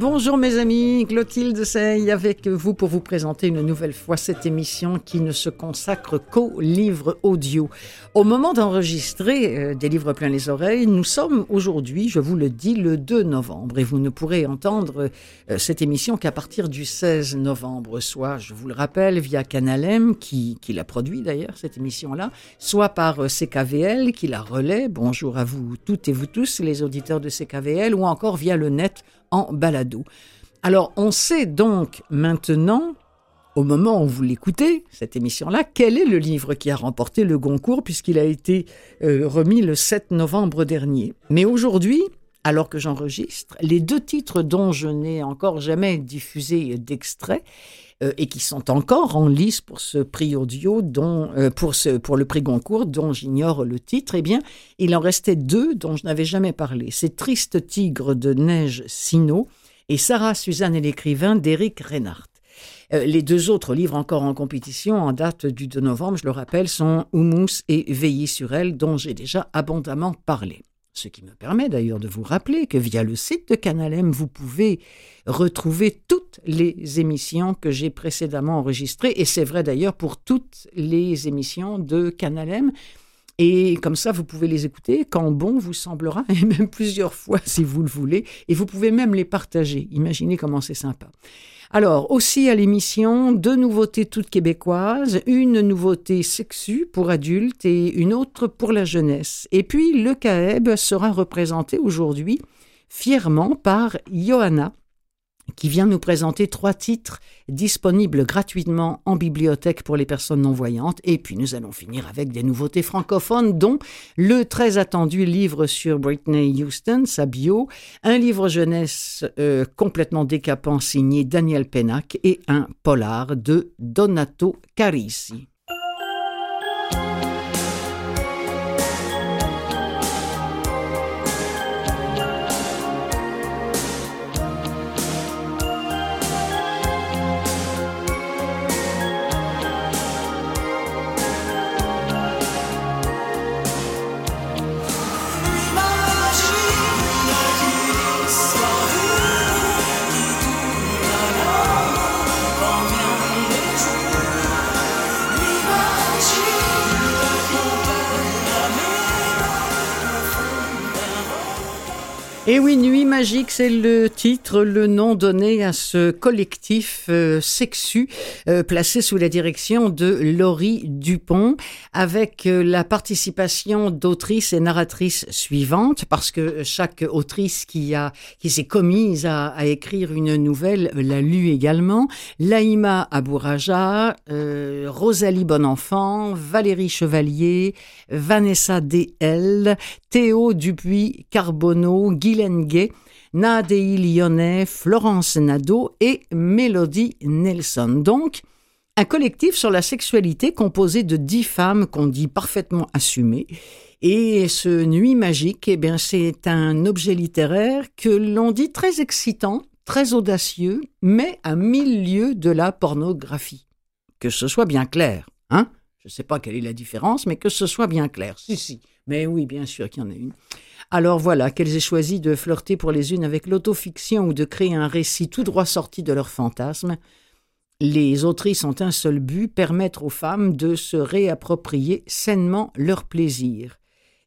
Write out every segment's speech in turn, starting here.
Bonjour mes amis, Clotilde Sey avec vous pour vous présenter une nouvelle fois cette émission qui ne se consacre qu'aux livres audio. Au moment d'enregistrer euh, des livres plein les oreilles, nous sommes aujourd'hui, je vous le dis, le 2 novembre et vous ne pourrez entendre euh, cette émission qu'à partir du 16 novembre, soit, je vous le rappelle, via Canalem qui, qui l'a produit d'ailleurs, cette émission-là, soit par euh, CKVL qui la relaie. Bonjour à vous toutes et vous tous, les auditeurs de CKVL, ou encore via le net en balado. Alors, on sait donc maintenant, au moment où vous l'écoutez, cette émission-là, quel est le livre qui a remporté le Goncourt, puisqu'il a été euh, remis le 7 novembre dernier. Mais aujourd'hui, alors que j'enregistre, les deux titres dont je n'ai encore jamais diffusé d'extrait, euh, et qui sont encore en lice pour ce prix audio, dont, euh, pour, ce, pour le prix Goncourt, dont j'ignore le titre, eh bien, il en restait deux dont je n'avais jamais parlé. C'est Triste Tigre de Neige Sino et Sarah Suzanne et l'écrivain d'Éric Reinhardt. Euh, les deux autres livres encore en compétition en date du 2 novembre, je le rappelle, sont Houmous et Veiller sur elle, dont j'ai déjà abondamment parlé. Ce qui me permet d'ailleurs de vous rappeler que via le site de Canalem, vous pouvez retrouver toutes les émissions que j'ai précédemment enregistrées, et c'est vrai d'ailleurs pour toutes les émissions de Canalem. Et comme ça, vous pouvez les écouter quand bon vous semblera, et même plusieurs fois si vous le voulez, et vous pouvez même les partager. Imaginez comment c'est sympa. Alors, aussi à l'émission, deux nouveautés toutes québécoises, une nouveauté sexue pour adultes et une autre pour la jeunesse. Et puis, le CAEB sera représenté aujourd'hui fièrement par Johanna, qui vient nous présenter trois titres disponibles gratuitement en bibliothèque pour les personnes non-voyantes. Et puis nous allons finir avec des nouveautés francophones, dont le très attendu livre sur Britney Houston, sa bio, un livre jeunesse euh, complètement décapant signé Daniel Pennac et un polar de Donato Carisi. Et oui, Nuit magique, c'est le titre, le nom donné à ce collectif euh, sexu euh, placé sous la direction de Laurie Dupont, avec euh, la participation d'autrices et narratrices suivantes, parce que chaque autrice qui a qui s'est commise à, à, écrire une nouvelle l'a lu également. Laïma Abouraja, Rosalie Bonenfant, Valérie Chevalier, Vanessa D.L., Théo Dupuis Carbonneau, Guylaine Gay, Lyonnais, Florence Nadeau et Mélodie Nelson. Donc, un collectif sur la sexualité composé de dix femmes qu'on dit parfaitement assumées. Et ce Nuit magique, eh bien, c'est un objet littéraire que l'on dit très excitant, très audacieux, mais à mille lieues de la pornographie. Que ce soit bien clair, hein? Je ne sais pas quelle est la différence, mais que ce soit bien clair. Si, si. Mais oui, bien sûr qu'il y en a une. Alors voilà, qu'elles aient choisi de flirter pour les unes avec l'autofiction ou de créer un récit tout droit sorti de leur fantasme, les autrices ont un seul but, permettre aux femmes de se réapproprier sainement leur plaisir.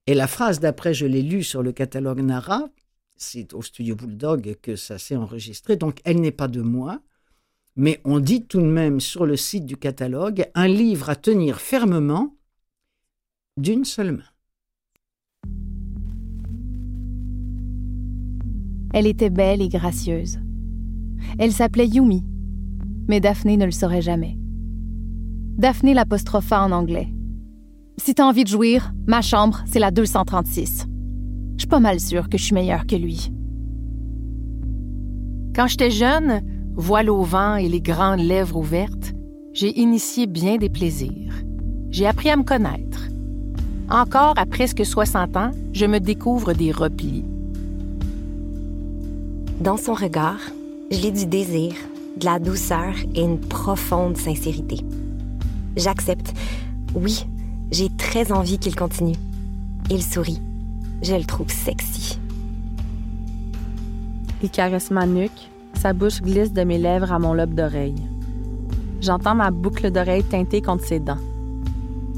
Et la phrase d'après, je l'ai lue sur le catalogue Nara, c'est au studio Bulldog que ça s'est enregistré, donc elle n'est pas de moi, mais on dit tout de même sur le site du catalogue un livre à tenir fermement d'une seule main. Elle était belle et gracieuse. Elle s'appelait Yumi, mais Daphné ne le saurait jamais. Daphné l'apostropha en anglais. Si t'as envie de jouir, ma chambre, c'est la 236. Je suis pas mal sûre que je suis meilleure que lui. Quand j'étais jeune, voile au vent et les grandes lèvres ouvertes, j'ai initié bien des plaisirs. J'ai appris à me connaître. Encore à presque 60 ans, je me découvre des replis. Dans son regard, Je lis du désir, de la douceur et une profonde sincérité. J'accepte. Oui, j'ai très envie qu'il continue. Il sourit. Je le trouve sexy. Il caresse ma nuque, sa bouche glisse de mes lèvres à mon lobe d'oreille. J'entends ma boucle d'oreille teinter contre ses dents.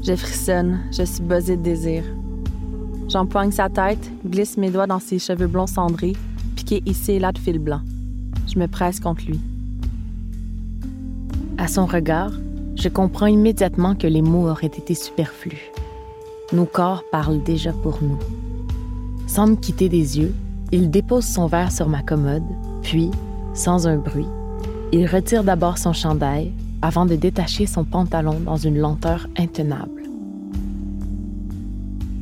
Je frissonne, je suis buzzée de désir. J'empoigne sa tête, glisse mes doigts dans ses cheveux blonds cendrés, piqués ici et là de fil blanc. Je me presse contre lui. À son regard, je comprends immédiatement que les mots auraient été superflus. Nos corps parlent déjà pour nous. Sans me quitter des yeux, il dépose son verre sur ma commode, puis, sans un bruit, il retire d'abord son chandail avant de détacher son pantalon dans une lenteur intenable.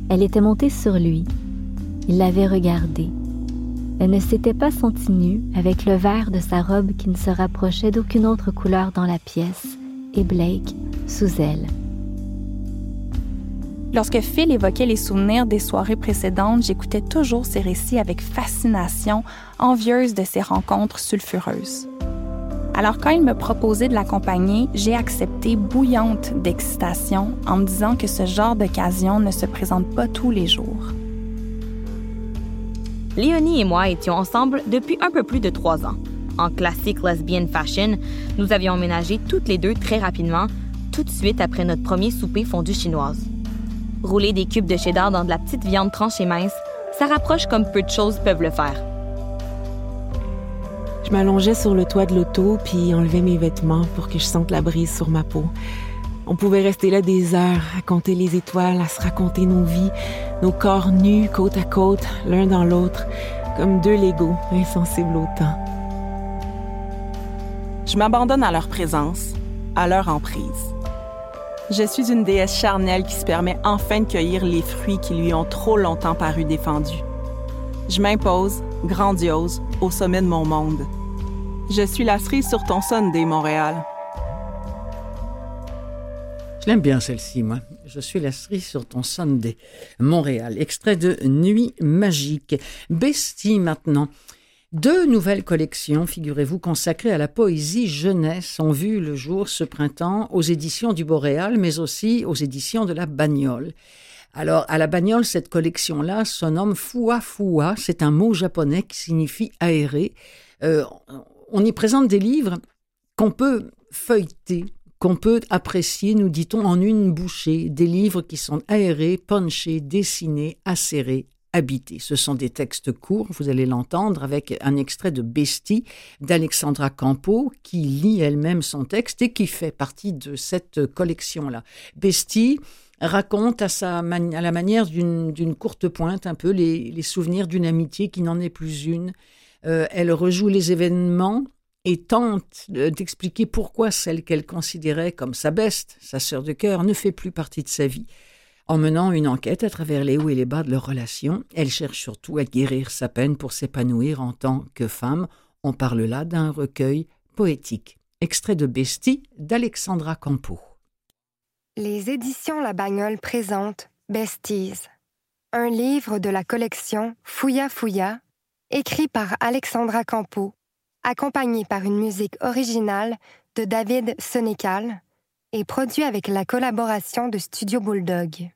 Elle était montée sur lui. Il l'avait regardée. Elle ne s'était pas sentie nue avec le vert de sa robe qui ne se rapprochait d'aucune autre couleur dans la pièce, et Blake sous elle. Lorsque Phil évoquait les souvenirs des soirées précédentes, j'écoutais toujours ses récits avec fascination, envieuse de ses rencontres sulfureuses. Alors quand il me proposait de l'accompagner, j'ai accepté bouillante d'excitation en me disant que ce genre d'occasion ne se présente pas tous les jours. Léonie et moi étions ensemble depuis un peu plus de trois ans. En classique lesbian fashion, nous avions emménagé toutes les deux très rapidement, tout de suite après notre premier souper fondu chinoise. Rouler des cubes de cheddar dans de la petite viande tranchée mince, ça rapproche comme peu de choses peuvent le faire. Je m'allongeais sur le toit de l'auto puis enlevais mes vêtements pour que je sente la brise sur ma peau. On pouvait rester là des heures, à compter les étoiles, à se raconter nos vies, nos corps nus côte à côte, l'un dans l'autre, comme deux Legos insensibles au temps. Je m'abandonne à leur présence, à leur emprise. Je suis une déesse charnelle qui se permet enfin de cueillir les fruits qui lui ont trop longtemps paru défendus. Je m'impose, grandiose, au sommet de mon monde. Je suis la cerise sur ton Sunday, Montréal. Je l'aime bien celle-ci, moi. Je suis la cerise sur ton Sunday, Montréal. Extrait de Nuit magique. Bestie maintenant. Deux nouvelles collections, figurez-vous, consacrées à la poésie jeunesse ont vu le jour ce printemps aux éditions du Boréal, mais aussi aux éditions de la Bagnole. Alors, à la bagnole, cette collection-là se nomme Fua Fua. C'est un mot japonais qui signifie aéré. Euh, on y présente des livres qu'on peut feuilleter, qu'on peut apprécier, nous dit-on, en une bouchée. Des livres qui sont aérés, punchés, dessinés, acérés, habités. Ce sont des textes courts, vous allez l'entendre, avec un extrait de Bestie d'Alexandra Campo, qui lit elle-même son texte et qui fait partie de cette collection-là. Bestie, raconte à, sa la manière d'une courte pointe un peu les, souvenirs d'une amitié qui n'en est plus une. Euh, elle rejoue les événements et tente d'expliquer pourquoi celle qu'elle considérait comme sa beste, sa sœur de cœur, ne fait plus partie de sa vie. En menant une enquête à travers les hauts et les bas de leur relation, elle cherche surtout à guérir sa peine pour s'épanouir en tant que femme. On parle là d'un recueil poétique. Extrait de Bestie d'Alexandra Campo. Les éditions La Bagnole présentent Besties, un livre de la collection Fouilla Fouilla, écrit par Alexandra Campo, accompagné par une musique originale de David Senecal et produit avec la collaboration de Studio Bulldog.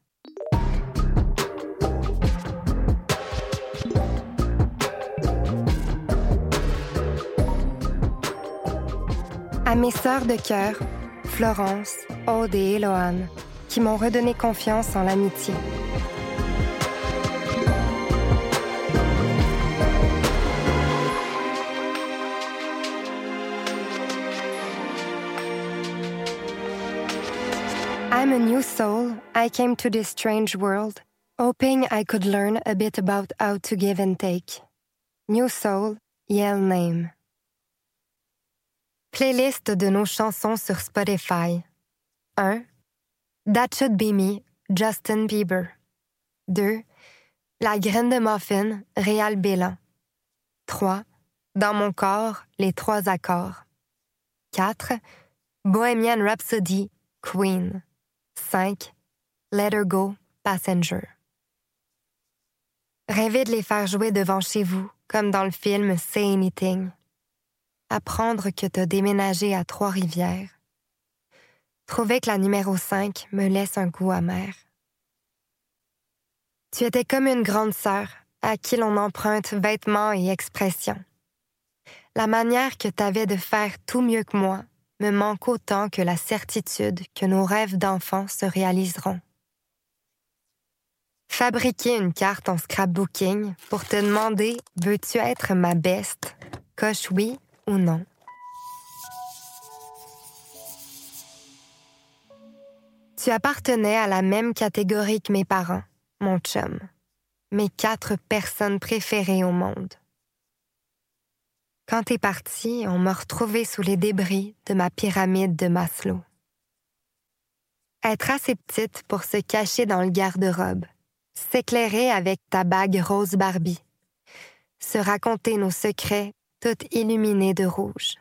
À mes sœurs de cœur, Florence, Aude et Eloane, qui m'ont redonné confiance en l'amitié. I'm a new soul. I came to this strange world, hoping I could learn a bit about how to give and take. New soul, Yale name. Playlist de nos chansons sur Spotify. 1. That Should Be Me, Justin Bieber. 2. La graine de muffin, Réal Bélan. 3. Dans mon corps, les trois accords. 4. Bohemian Rhapsody, Queen. 5. Let Her Go, Passenger. Rêvez de les faire jouer devant chez vous, comme dans le film Say Anything. apprendre que t'as déménagé à Trois-Rivières, trouver que la numéro 5 me laisse un goût amer. Tu étais comme une grande sœur à qui l'on emprunte vêtements et expressions. La manière que t'avais de faire tout mieux que moi me manque autant que la certitude que nos rêves d'enfants se réaliseront. Fabriquer une carte en scrapbooking pour te demander veux-tu être ma beste, coche oui ou non? Tu appartenais à la même catégorie que mes parents, mon chum, mes quatre personnes préférées au monde. Quand t'es parti, on m'a retrouvé sous les débris de ma pyramide de Maslow. Être assez petite pour se cacher dans le garde-robe, s'éclairer avec ta bague rose Barbie, se raconter nos secrets tout illuminés de rouge.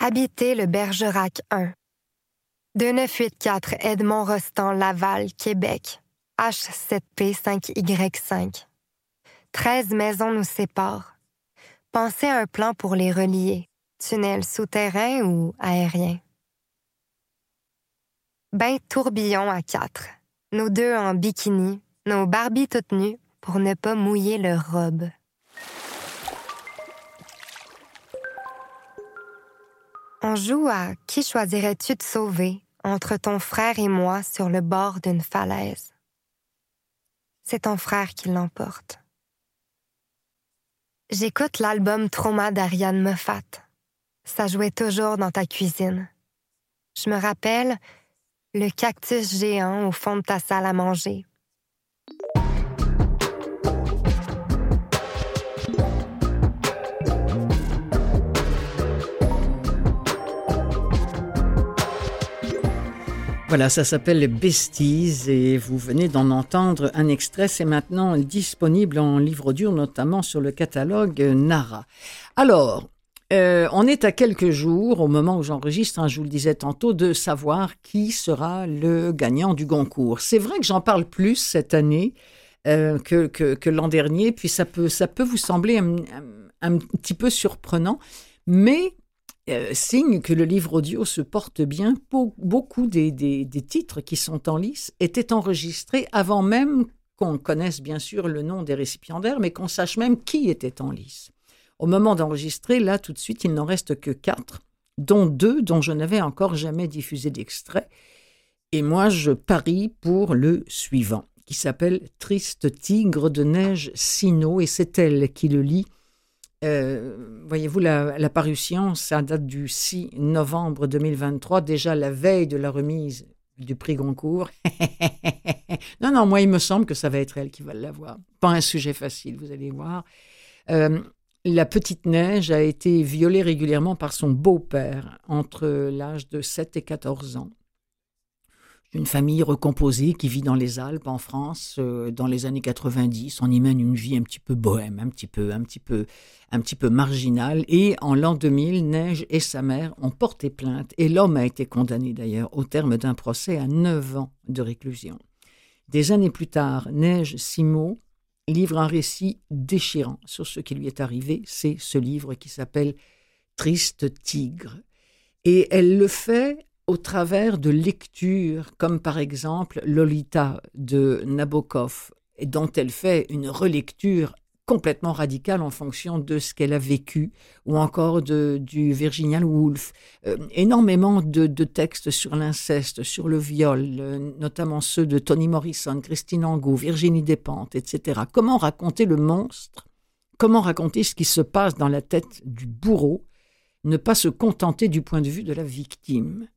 Habiter le Bergerac 1, 2984 Edmond Rostand Laval, Québec, H7P5Y5. 13 maisons nous séparent. Pensez à un plan pour les relier, tunnel souterrain ou aérien. Bain tourbillon à quatre, nos deux en bikini, nos Barbies toutes nues pour ne pas mouiller leur robe. On joue à Qui choisirais-tu de sauver entre ton frère et moi sur le bord d'une falaise? C'est ton frère qui l'emporte. J'écoute l'album Trauma d'Ariane Moffat. Ça jouait toujours dans ta cuisine. Je me rappelle le cactus géant au fond de ta salle à manger. Voilà, ça s'appelle Besties et vous venez d'en entendre un extrait. C'est maintenant disponible en livre audio, notamment sur le catalogue Nara. Alors, euh, on est à quelques jours, au moment où j'enregistre, hein, je vous le disais tantôt, de savoir qui sera le gagnant du Goncourt. C'est vrai que j'en parle plus cette année euh, que, l'an dernier, puis ça peut, ça peut vous sembler un petit peu surprenant, mais euh, signe que le livre audio se porte bien. Beaucoup des, titres qui sont en lice étaient enregistrés avant même qu'on connaisse bien sûr le nom des récipiendaires, mais qu'on sache même qui était en lice. Au moment d'enregistrer, là tout de suite, il n'en reste que quatre, dont deux dont je n'avais encore jamais diffusé d'extrait. Et moi, je parie pour le suivant, qui s'appelle Triste tigre de neige Sino, et c'est elle qui le lit euh, voyez-vous, la, parution, ça date du 6 novembre 2023, déjà la veille de la remise du prix Goncourt. non, non, moi, il me semble que ça va être elle qui va l'avoir. Pas un sujet facile, vous allez voir. Euh, la petite neige a été violée régulièrement par son beau-père entre l'âge de 7 et 14 ans une famille recomposée qui vit dans les Alpes en France euh, dans les années 90. On y mène une vie un petit peu bohème, un petit peu, un petit peu, un petit peu marginale. Et en l'an 2000, Neige et sa mère ont porté plainte et l'homme a été condamné d'ailleurs au terme d'un procès à 9 ans de réclusion. Des années plus tard, Neige Simo livre un récit déchirant sur ce qui lui est arrivé. C'est ce livre qui s'appelle Triste Tigre. Et elle le fait au travers de lectures comme par exemple Lolita de Nabokov, dont elle fait une relecture complètement radicale en fonction de ce qu'elle a vécu, ou encore du Virginia Woolf. Euh, énormément de, textes sur l'inceste, sur le viol, euh, notamment ceux de Toni Morrison, Christine Angot, Virginie Despentes, etc. Comment raconter le monstre? Comment raconter ce qui se passe dans la tête du bourreau? Ne pas se contenter du point de vue de la victime?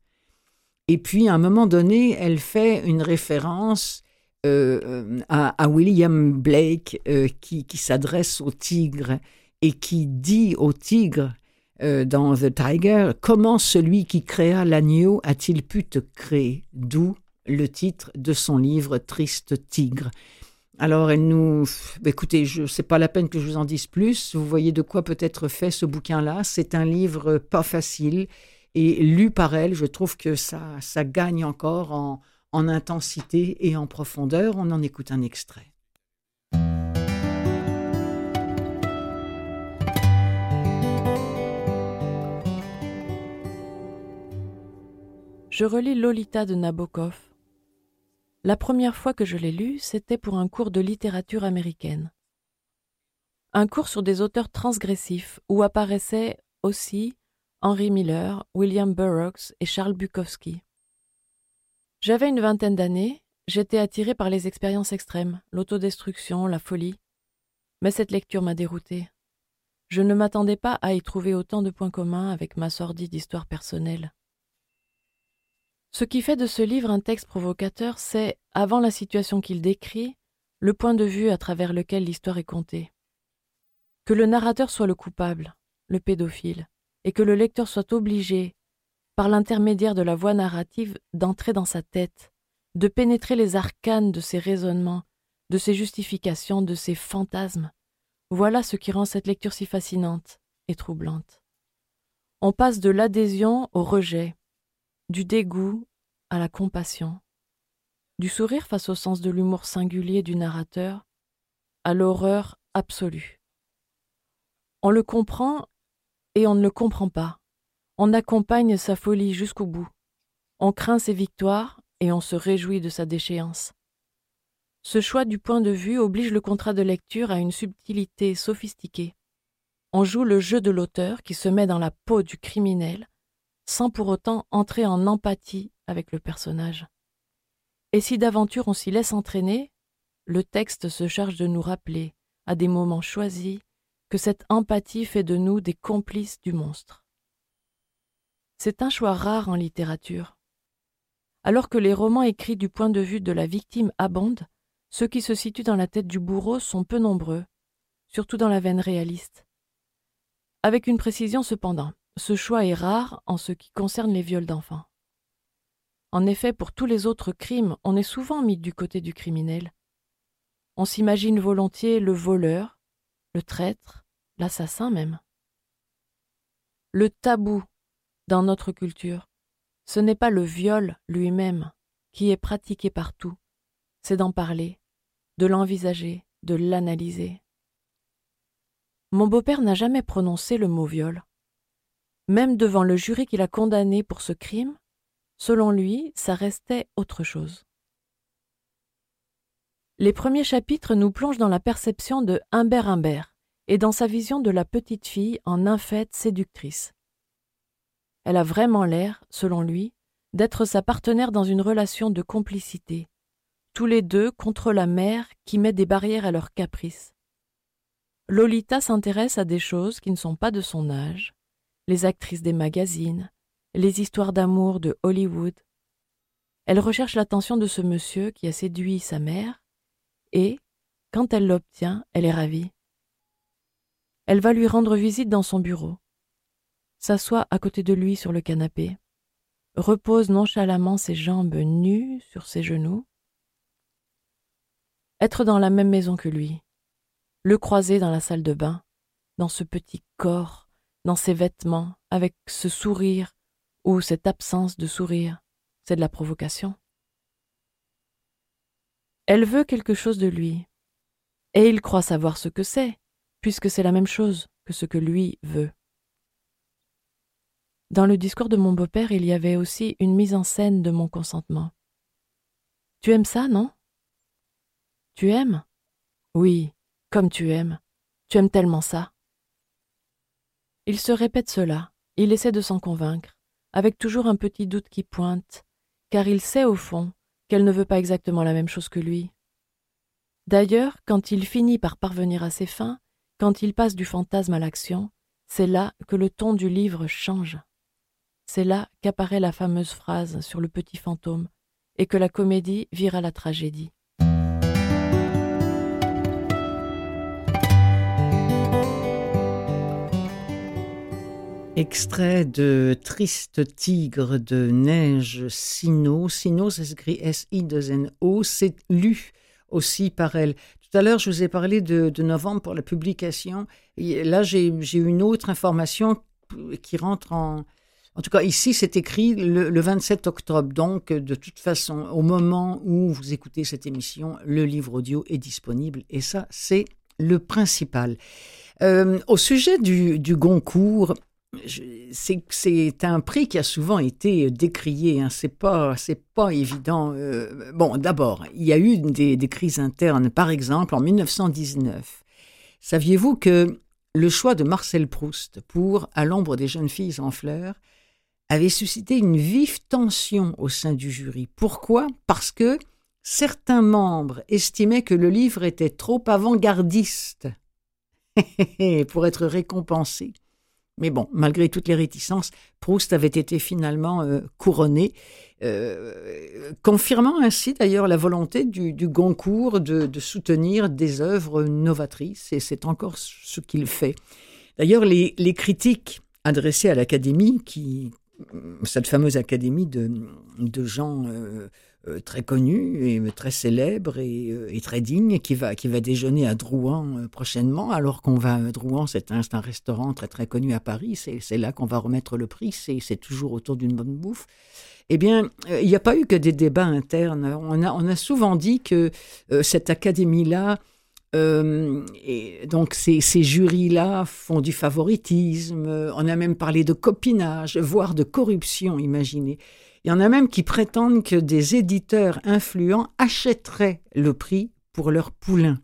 Et puis, à un moment donné, elle fait une référence euh, à, William Blake euh, qui, s'adresse au tigre et qui dit au tigre euh, dans The Tiger Comment celui qui créa l'agneau a-t-il pu te créer? D'où le titre de son livre Triste tigre. Alors, elle nous. Écoutez, je c'est pas la peine que je vous en dise plus. Vous voyez de quoi peut être fait ce bouquin-là. C'est un livre pas facile et lu par elle, je trouve que ça, ça gagne encore en, en intensité et en profondeur. On en écoute un extrait. Je relis Lolita de Nabokov. La première fois que je l'ai lu, c'était pour un cours de littérature américaine. Un cours sur des auteurs transgressifs où apparaissaient aussi Henry Miller, William Burroughs et Charles Bukowski. J'avais une vingtaine d'années, j'étais attiré par les expériences extrêmes, l'autodestruction, la folie. Mais cette lecture m'a dérouté. Je ne m'attendais pas à y trouver autant de points communs avec ma sordide histoire personnelle. Ce qui fait de ce livre un texte provocateur, c'est, avant la situation qu'il décrit, le point de vue à travers lequel l'histoire est contée. Que le narrateur soit le coupable, le pédophile, et que le lecteur soit obligé, par l'intermédiaire de la voix narrative, d'entrer dans sa tête, de pénétrer les arcanes de ses raisonnements, de ses justifications, de ses fantasmes. Voilà ce qui rend cette lecture si fascinante et troublante. On passe de l'adhésion au rejet, du dégoût à la compassion, du sourire face au sens de l'humour singulier du narrateur à l'horreur absolue. On le comprend et on ne le comprend pas. On accompagne sa folie jusqu'au bout. On craint ses victoires et on se réjouit de sa déchéance. Ce choix du point de vue oblige le contrat de lecture à une subtilité sophistiquée. On joue le jeu de l'auteur qui se met dans la peau du criminel sans pour autant entrer en empathie avec le personnage. Et si d'aventure on s'y laisse entraîner, le texte se charge de nous rappeler, à des moments choisis, que cette empathie fait de nous des complices du monstre. C'est un choix rare en littérature. Alors que les romans écrits du point de vue de la victime abondent, ceux qui se situent dans la tête du bourreau sont peu nombreux, surtout dans la veine réaliste. Avec une précision cependant. Ce choix est rare en ce qui concerne les viols d'enfants. En effet, pour tous les autres crimes, on est souvent mis du côté du criminel. On s'imagine volontiers le voleur, le traître, l'assassin même. Le tabou dans notre culture, ce n'est pas le viol lui-même qui est pratiqué partout, c'est d'en parler, de l'envisager, de l'analyser. Mon beau-père n'a jamais prononcé le mot viol. Même devant le jury qui l'a condamné pour ce crime, selon lui, ça restait autre chose. Les premiers chapitres nous plongent dans la perception de Humbert Humbert et dans sa vision de la petite fille en nymphette séductrice. Elle a vraiment l'air, selon lui, d'être sa partenaire dans une relation de complicité, tous les deux contre la mère qui met des barrières à leurs caprices. Lolita s'intéresse à des choses qui ne sont pas de son âge, les actrices des magazines, les histoires d'amour de Hollywood. Elle recherche l'attention de ce monsieur qui a séduit sa mère, et, quand elle l'obtient, elle est ravie. Elle va lui rendre visite dans son bureau, s'assoit à côté de lui sur le canapé, repose nonchalamment ses jambes nues sur ses genoux. Être dans la même maison que lui, le croiser dans la salle de bain, dans ce petit corps. Dans ses vêtements, avec ce sourire. Ou cette absence de sourire. C'est de la provocation. Elle veut quelque chose de lui, et il croit savoir ce que c'est, puisque c'est la même chose que ce que lui veut. Dans le discours de mon beau-père, il y avait aussi une mise en scène de mon consentement. Tu aimes ça, non? Tu aimes? Oui, comme tu aimes. Tu aimes tellement ça. Il se répète cela, il essaie de s'en convaincre, avec toujours un petit doute qui pointe, car il sait au fond qu'elle ne veut pas exactement la même chose que lui. D'ailleurs, quand il finit par parvenir à ses fins, quand il passe du fantasme à l'action, c'est là que le ton du livre change. C'est là qu'apparaît la fameuse phrase sur le petit fantôme, et que la comédie vire à la tragédie. Extrait de Triste Tigre de Neige Sino. Sino, ça s'écrit S-I-2-N-O. C'est lu aussi par elle. Tout à l'heure, je vous ai parlé de, novembre pour la publication. Là, j'ai une autre information qui rentre en... En tout cas, ici, c'est écrit le, le, 27 octobre. Donc, de toute façon, au moment où vous écoutez cette émission, le livre audio est disponible. Et ça, c'est le principal. Euh, au sujet du, du Goncourt, c'est un prix qui a souvent été décrié. Hein. C'est pas, c'est pas évident. Euh, bon, d'abord, il y a eu des, des, crises internes. Par exemple, en 1919, saviez-vous que le choix de Marcel Proust pour À l'ombre des jeunes filles en fleurs avait suscité une vive tension au sein du jury? Pourquoi? Parce que certains membres estimaient que le livre était trop avant-gardiste pour être récompensé. Mais bon, malgré toutes les réticences, Proust avait été finalement euh, couronné, euh, confirmant ainsi d'ailleurs la volonté du, Goncourt de, soutenir des œuvres novatrices, et c'est encore ce qu'il fait. D'ailleurs, les, critiques adressées à l'Académie, cette fameuse Académie de, gens euh, euh, très connu et très célèbre euh, et, très digne qui va, qui va déjeuner à Drouan euh, prochainement, alors qu'on va à Drouan, c'est un, un, restaurant très très connu à Paris, c'est là qu'on va remettre le prix, c'est toujours autour d'une bonne bouffe. Eh bien, il n'y a pas eu que des débats internes. On a, on a souvent dit que cette académie-là, et donc ces, ces jurys-là font du favoritisme, on a même parlé de copinage, voire de corruption, imaginez. Il y en a même qui prétendent que des éditeurs influents achèteraient le prix pour leur poulain.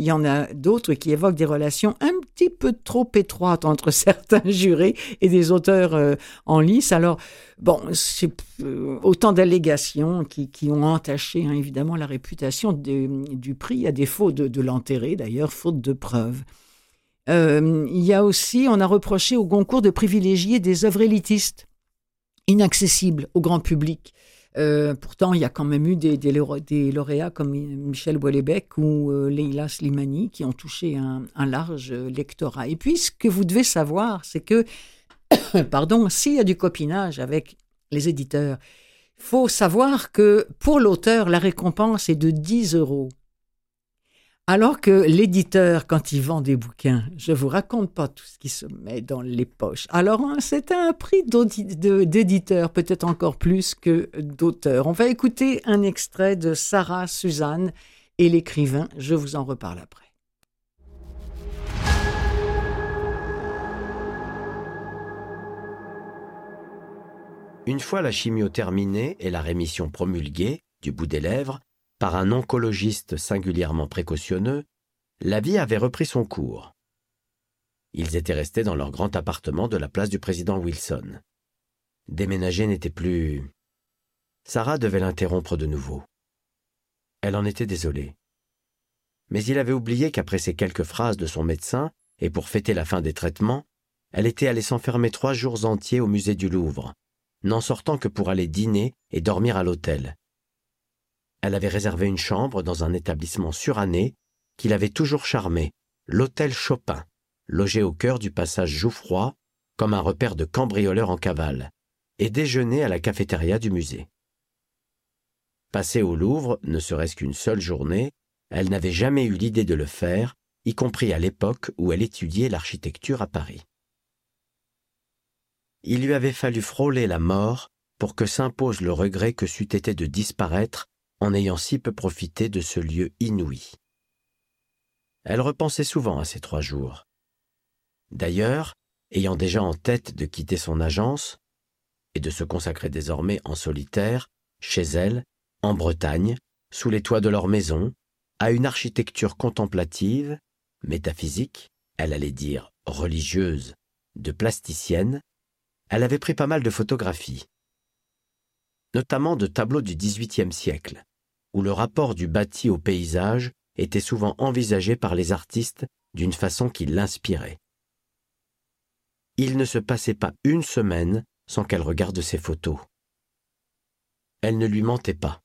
Il y en a d'autres qui évoquent des relations un petit peu trop étroites entre certains jurés et des auteurs euh, en lice. Alors, bon, c'est euh, autant d'allégations qui, ont entaché hein, évidemment la réputation du prix, à défaut de, l'enterrer d'ailleurs, faute de preuves. Euh, il y a aussi, on a reproché au Goncourt de privilégier des œuvres élitistes inaccessible au grand public. Euh, pourtant, il y a quand même eu des, des, lauréats comme Michel Houellebecq ou euh, Leila Slimani qui ont touché un, large lectorat. Et puis, ce que vous devez savoir, c'est que, pardon, s'il y a du copinage avec les éditeurs, il faut savoir que pour l'auteur, la récompense est de 10 euros. Alors que l'éditeur, quand il vend des bouquins, je vous raconte pas tout ce qui se met dans les poches. Alors, hein, c'est un prix d'éditeur, peut-être encore plus que d'auteur. On va écouter un extrait de Sarah Suzanne et l'écrivain. Je vous en reparle après. Une fois la chimio terminée et la rémission promulguée, du bout des lèvres, par un oncologiste singulièrement précautionneux, la vie avait repris son cours. Ils étaient restés dans leur grand appartement de la place du président Wilson. Déménager n'était plus... Sarah devait l'interrompre de nouveau. Elle en était désolée. Mais il avait oublié qu'après ces quelques phrases de son médecin, et pour fêter la fin des traitements, elle était allée s'enfermer trois jours entiers au musée du Louvre, n'en sortant que pour aller dîner et dormir à l'hôtel, elle avait réservé une chambre dans un établissement suranné qui l'avait toujours charmé, l'hôtel Chopin, logé au cœur du passage Jouffroy, comme un repère de cambrioleurs en cavale, et déjeuné à la cafétéria du musée. Passée au Louvre, ne serait-ce qu'une seule journée, elle n'avait jamais eu l'idée de le faire, y compris à l'époque où elle étudiait l'architecture à Paris. Il lui avait fallu frôler la mort pour que s'impose le regret que c'eût été de disparaître en ayant si peu profité de ce lieu inouï. Elle repensait souvent à ces trois jours. D'ailleurs, ayant déjà en tête de quitter son agence et de se consacrer désormais en solitaire, chez elle, en Bretagne, sous les toits de leur maison, à une architecture contemplative, métaphysique, elle allait dire religieuse, de plasticienne, elle avait pris pas mal de photographies, notamment de tableaux du XVIIIe siècle, où le rapport du bâti au paysage était souvent envisagé par les artistes d'une façon qui l'inspirait. Il ne se passait pas une semaine sans qu'elle regarde ses photos. Elle ne lui mentait pas.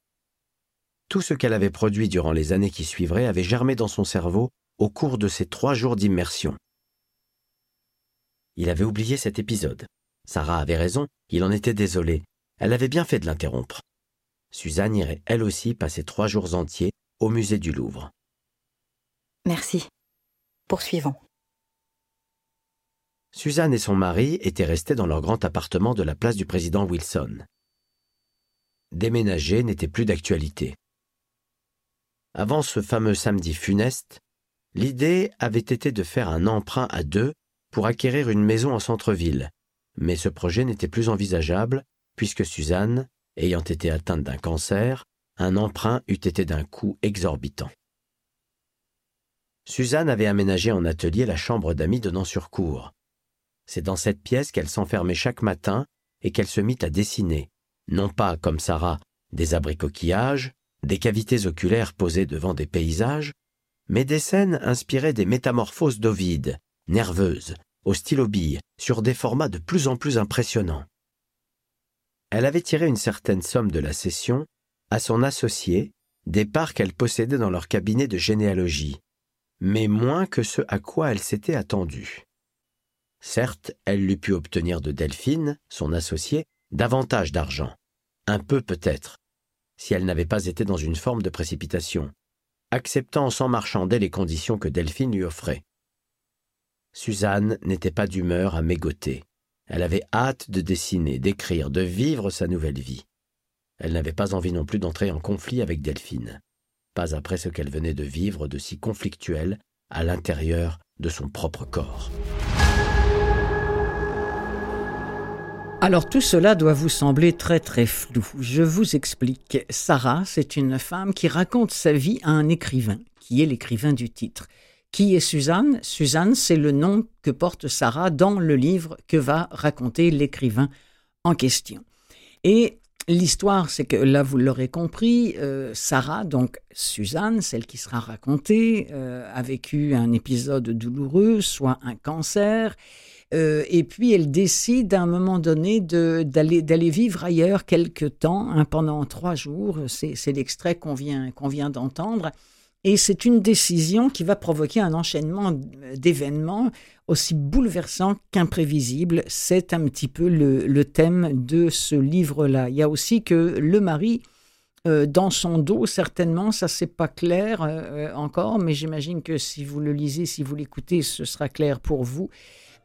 Tout ce qu'elle avait produit durant les années qui suivraient avait germé dans son cerveau au cours de ces trois jours d'immersion. Il avait oublié cet épisode. Sarah avait raison, il en était désolé. Elle avait bien fait de l'interrompre. Suzanne irait elle aussi passer trois jours entiers au musée du Louvre. Merci. Poursuivons. Suzanne et son mari étaient restés dans leur grand appartement de la place du président Wilson. Déménager n'était plus d'actualité. Avant ce fameux samedi funeste, l'idée avait été de faire un emprunt à deux pour acquérir une maison en centre-ville, mais ce projet n'était plus envisageable puisque Suzanne, ayant été atteinte d'un cancer, un emprunt eût été d'un coût exorbitant. Suzanne avait aménagé en atelier la chambre d'amis donnant sur cour. C'est dans cette pièce qu'elle s'enfermait chaque matin et qu'elle se mit à dessiner, non pas, comme Sarah, des abricoquillages, des cavités oculaires posées devant des paysages, mais des scènes inspirées des métamorphoses d'Ovide, nerveuses, au stylo bille, sur des formats de plus en plus impressionnants. Elle avait tiré une certaine somme de la session à son associé des parts qu'elle possédait dans leur cabinet de généalogie, mais moins que ce à quoi elle s'était attendue. Certes, elle l'eût pu obtenir de Delphine, son associé, davantage d'argent, un peu peut-être, si elle n'avait pas été dans une forme de précipitation, acceptant sans marchander les conditions que Delphine lui offrait. Suzanne n'était pas d'humeur à mégoter. Elle avait hâte de dessiner, d'écrire, de vivre sa nouvelle vie. Elle n'avait pas envie non plus d'entrer en conflit avec Delphine, pas après ce qu'elle venait de vivre de si conflictuel à l'intérieur de son propre corps. Alors tout cela doit vous sembler très très flou. Je vous explique. Sarah, c'est une femme qui raconte sa vie à un écrivain, qui est l'écrivain du titre. Qui est Suzanne? Suzanne, c'est le nom que porte Sarah dans le livre que va raconter l'écrivain en question. Et l'histoire, c'est que là, vous l'aurez compris, euh, Sarah, donc Suzanne, celle qui sera racontée, euh, a vécu un épisode douloureux, soit un cancer, euh, et puis elle décide à un moment donné d'aller vivre ailleurs quelque temps, hein, pendant trois jours. C'est l'extrait qu'on vient, qu'on vient d'entendre. Et c'est une décision qui va provoquer un enchaînement d'événements aussi bouleversants qu'imprévisibles. C'est un petit peu le, thème de ce livre-là. Il y a aussi que le mari, euh, dans son dos, certainement, ça c'est pas clair euh, encore, mais j'imagine que si vous le lisez, si vous l'écoutez, ce sera clair pour vous.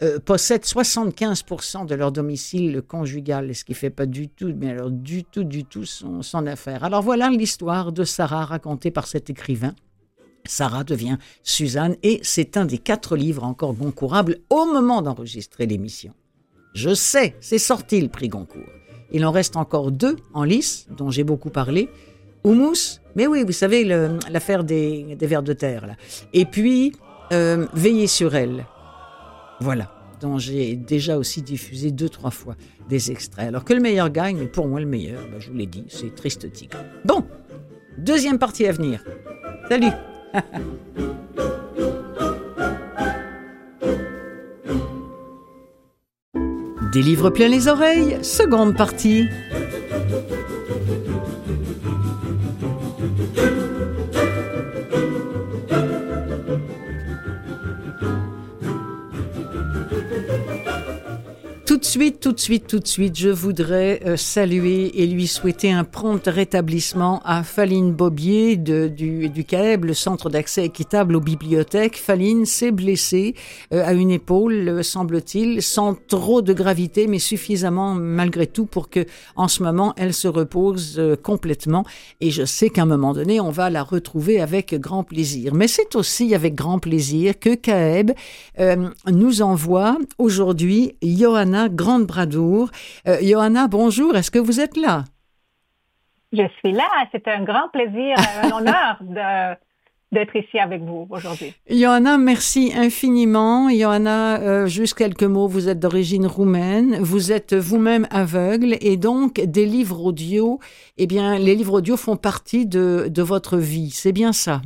Euh, possèdent 75% de leur domicile conjugal, ce qui fait pas du tout, mais alors du tout, du tout son affaire. Alors voilà l'histoire de Sarah racontée par cet écrivain. Sarah devient Suzanne et c'est un des quatre livres encore goncourables au moment d'enregistrer l'émission. Je sais, c'est sorti le prix Goncourt. Il en reste encore deux en lice, dont j'ai beaucoup parlé. Oumous, mais oui, vous savez, l'affaire des, des vers de terre. Là. Et puis, euh, Veiller sur elle, voilà, dont j'ai déjà aussi diffusé deux, trois fois des extraits. Alors que le meilleur gagne, mais pour moi le meilleur, ben, je vous l'ai dit, c'est Triste Tigre. Bon, deuxième partie à venir. Salut Des livres pleins les oreilles, seconde partie. Tout de suite, tout de suite, je voudrais euh, saluer et lui souhaiter un prompt rétablissement à Faline Bobier du, du CAEB, le Centre d'accès équitable aux bibliothèques. Faline s'est blessée euh, à une épaule, euh, semble-t-il, sans trop de gravité, mais suffisamment malgré tout pour que, en ce moment, elle se repose complètement. Et je sais qu'à un moment donné, on va la retrouver avec grand plaisir. Mais c'est aussi avec grand plaisir que CAEB nous envoie aujourd'hui Johanna Grande Bradour. Euh, Johanna, bonjour, est-ce que vous êtes là? Je suis là. C'est un grand plaisir, un honneur d'être ici avec vous aujourd'hui. Johanna, merci infiniment. Johanna, euh, juste quelques mots. Vous êtes d'origine roumaine. Vous êtes vous-même aveugle et donc des livres audio. Eh bien, les livres audio font partie de, de votre vie. C'est bien ça?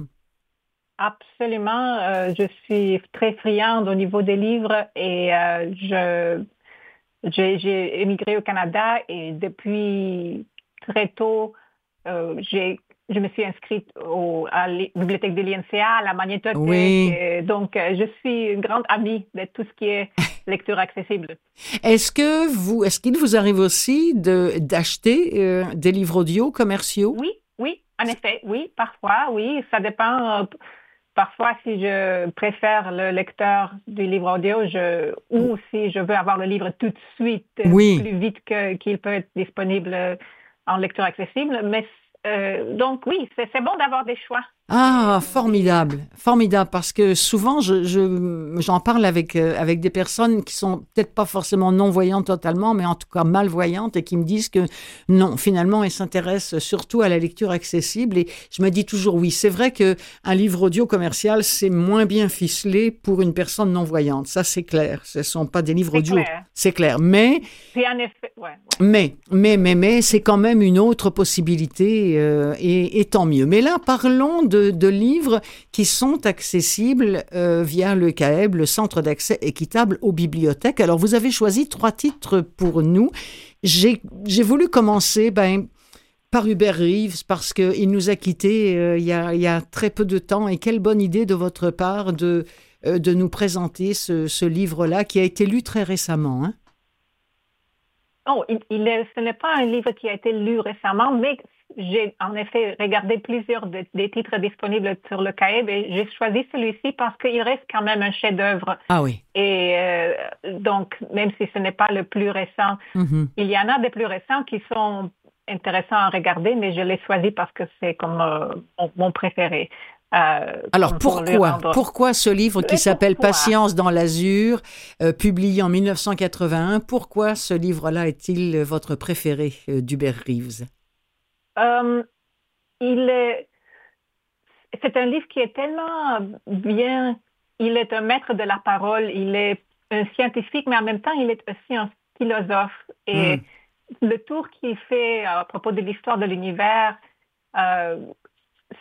Absolument. Euh, je suis très friande au niveau des livres et je j'ai émigré au Canada et depuis très tôt, euh, je me suis inscrite au, à la bibliothèque de l'INCA, à la magnétothèque. Oui. donc, euh, je suis une grande amie de tout ce qui est lecture accessible. Est-ce que vous, est-ce qu'il vous arrive aussi de d'acheter euh, des livres audio commerciaux? Oui, oui, en effet, oui, parfois, oui, ça dépend. Parfois, si je préfère le lecteur du livre audio, je, ou si je veux avoir le livre tout de suite, plus vite qu'il peut être disponible en lecture accessible. Mais euh, donc oui, c'est bon d'avoir des choix. Ah, formidable, formidable, parce que souvent, je, je- j'en parle avec, euh, avec des personnes qui sont peut-être pas forcément non-voyantes totalement, mais en tout cas malvoyantes, et qui me disent que non, finalement, elles s'intéressent surtout à la lecture accessible, et je me dis toujours oui, c'est vrai que un livre audio commercial, c'est moins bien ficelé pour une personne non-voyante, ça c'est clair, ce sont pas des livres audio, c'est clair, mais... En effet, ouais. Mais, mais, mais, mais, c'est quand même une autre possibilité euh, et, et tant mieux. Mais là, parlons de, de livres qui sont accessibles euh, via le CAEB, le Centre d'accès équitable aux bibliothèques. Alors, vous avez choisi trois titres pour nous. J'ai voulu commencer ben, par Hubert Reeves parce qu'il nous a quittés euh, il, y a, très peu de temps. Et quelle bonne idée de votre part de, euh, de nous présenter ce, ce livre-là qui a été lu très récemment. Hein? Oh, il est- ce n'est pas un livre qui a été lu récemment, mais j'ai en effet regardé plusieurs de- des titres disponibles sur le CAEB et j'ai choisi celui-ci parce qu'il reste quand même un chef-d'œuvre. Ah oui. Et euh, donc, même si ce n'est pas le plus récent, Mhm. il y en a des plus récents qui sont intéressants à regarder, mais je l'ai choisi parce que c'est comme euh, mon, mon préféré. Euh, Alors pour pourquoi? Pourquoi ce livre qui s'appelle? Patience dans l'azur, publié en 1981, pourquoi ce livre-là est-il votre préféré d'Hubert Reeves? Euh, il est, c'est un livre qui est tellement bien. Il est un maître de la parole. Il est un scientifique, mais en même temps, il est aussi un philosophe. Et le tour qu'il fait à propos de l'histoire de l'univers, euh,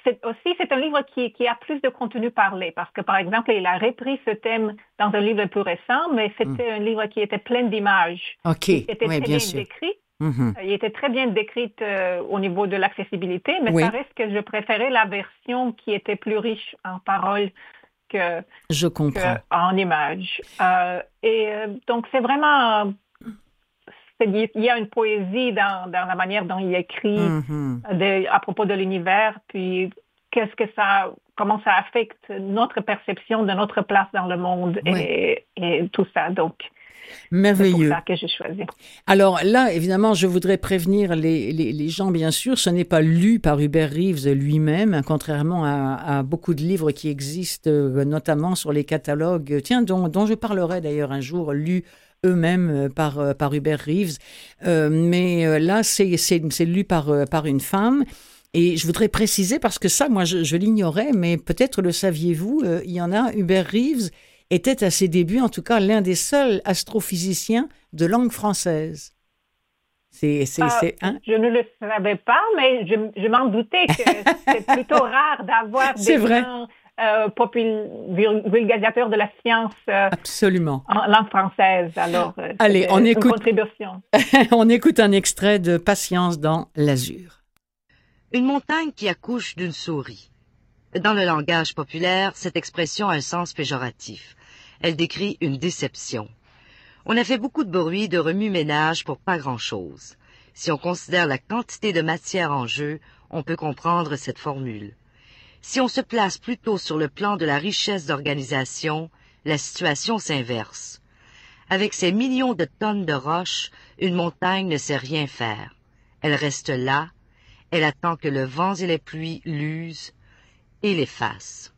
c'est aussi c'est un livre qui, qui a plus de contenu parlé parce que par exemple il a repris ce thème dans un livre plus récent, mais c'était un livre qui était plein d'images. Ok, qui était oui, très bien bien sûr. décrit. Mhm. Euh, Il était très bien décrit euh, au niveau de l'accessibilité, mais Oui. ça reste que je préférais la version qui était plus riche en paroles que, Je que comprends. en images. Euh, et euh, donc c'est vraiment il y a une poésie dans, dans la manière dont il écrit Mhm. de- à propos de l'univers, puis qu'est-ce que ça, comment ça affecte notre perception de notre place dans le monde et, et tout ça. Donc c'est pour Merveilleux. ça que j'ai choisi. Alors là, évidemment, je voudrais prévenir les, les- les gens, bien sûr, ce n'est pas lu par Hubert Reeves lui-même, hein, contrairement à, à beaucoup de livres qui existent, euh, notamment sur les catalogues, tiens, dont, dont je parlerai d'ailleurs un jour, lus eux-mêmes euh, par, euh, par Hubert Reeves. Euh, mais euh, là, c'est c'est- c'est lu par, euh, par une femme. Et je voudrais préciser, parce que ça, moi, je, je l'ignorais, mais peut-être le saviez-vous, euh, il y en a, Hubert Reeves était à ses débuts, en tout cas, l'un des seuls astrophysiciens de langue française. C'est, c'est, Ah, c'est, hein? Je ne le savais pas, mais je, je m'en doutais que c'est plutôt rare d'avoir C'est des vrai. gens euh, popul- vul- vulgarisateurs de la science euh, Absolument. en langue française. Alors, euh, Allez, on une écoute. contribution. On écoute un extrait de Patience dans l'azur. Une montagne qui accouche d'une souris. Dans le langage populaire, cette expression a un sens péjoratif. Elle décrit une déception. On a fait beaucoup de bruit, de remue-ménage pour pas grand-chose. Si on considère la quantité de matière en jeu, on peut comprendre cette formule. Si on se place plutôt sur le plan de la richesse d'organisation, la situation s'inverse. Avec ses millions de tonnes de roches, une montagne ne sait rien faire. Elle reste là, elle attend que le vent et les pluies l'usent et l'effacent.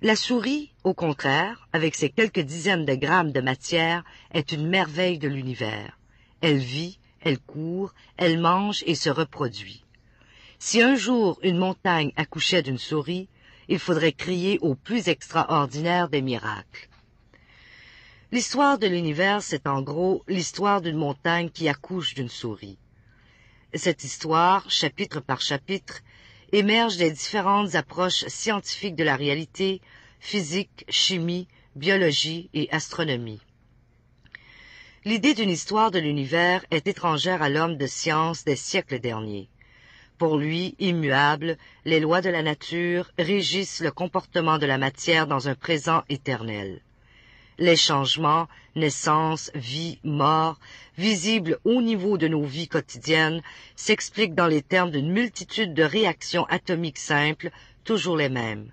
La souris, au contraire, avec ses quelques dizaines de grammes de matière, est une merveille de l'univers. Elle vit, elle court, elle mange et se reproduit. Si un jour une montagne accouchait d'une souris, il faudrait crier au plus extraordinaire des miracles. L'histoire de l'univers, c'est en gros l'histoire d'une montagne qui accouche d'une souris. Cette histoire, chapitre par chapitre, émerge des différentes approches scientifiques de la réalité, physique, chimie, biologie et astronomie. L'idée d'une histoire de l'univers est étrangère à l'homme de science des siècles derniers. Pour lui, immuable, les lois de la nature régissent le comportement de la matière dans un présent éternel. Les changements, naissance, vie, mort, visibles au niveau de nos vies quotidiennes, s'expliquent dans les termes d'une multitude de réactions atomiques simples, toujours les mêmes.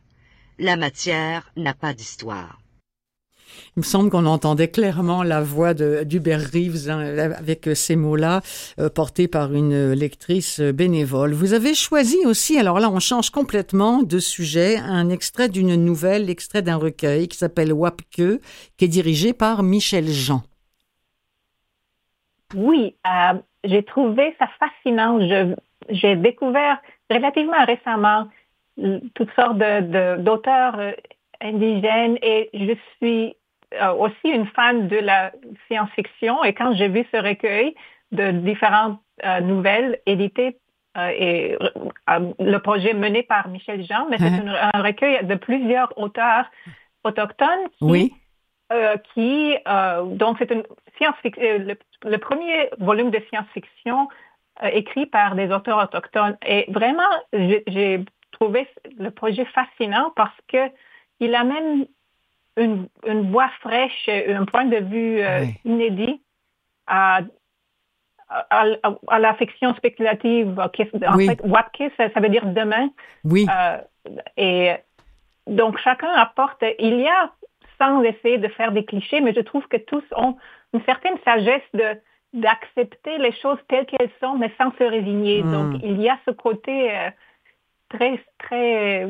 La matière n'a pas d'histoire. Il me semble qu'on entendait clairement la voix d'Hubert Reeves hein, avec ces mots-là, euh, portés par une lectrice bénévole. Vous avez choisi aussi, alors là on change complètement de sujet, un extrait d'une nouvelle, extrait d'un recueil qui s'appelle Wapke, qui est dirigé par Michel Jean. Oui, euh, j'ai trouvé ça fascinant. J'ai découvert relativement récemment toutes sortes d'auteurs de, euh, indigènes et je suis euh, aussi une fan de la science-fiction et quand j'ai vu ce recueil de différentes euh, nouvelles éditées et le projet mené par Michel Jean, mais c'est uh-huh. un recueil de plusieurs auteurs autochtones qui, oui. qui donc c'est une science-fiction, le, le, premier volume de science-fiction écrit par des auteurs autochtones et vraiment j'ai le projet fascinant parce que il amène une, une voix fraîche, un point de vue euh, inédit à, à, la fiction spéculative. En fait, Wapke, ça, veut dire demain. Oui. Euh, et donc, chacun apporte. Il y a, sans essayer de faire des clichés, mais je trouve que tous ont une certaine sagesse de d'accepter les choses telles qu'elles sont, mais sans se résigner. Hmm. Donc, il y a ce côté euh, très, très...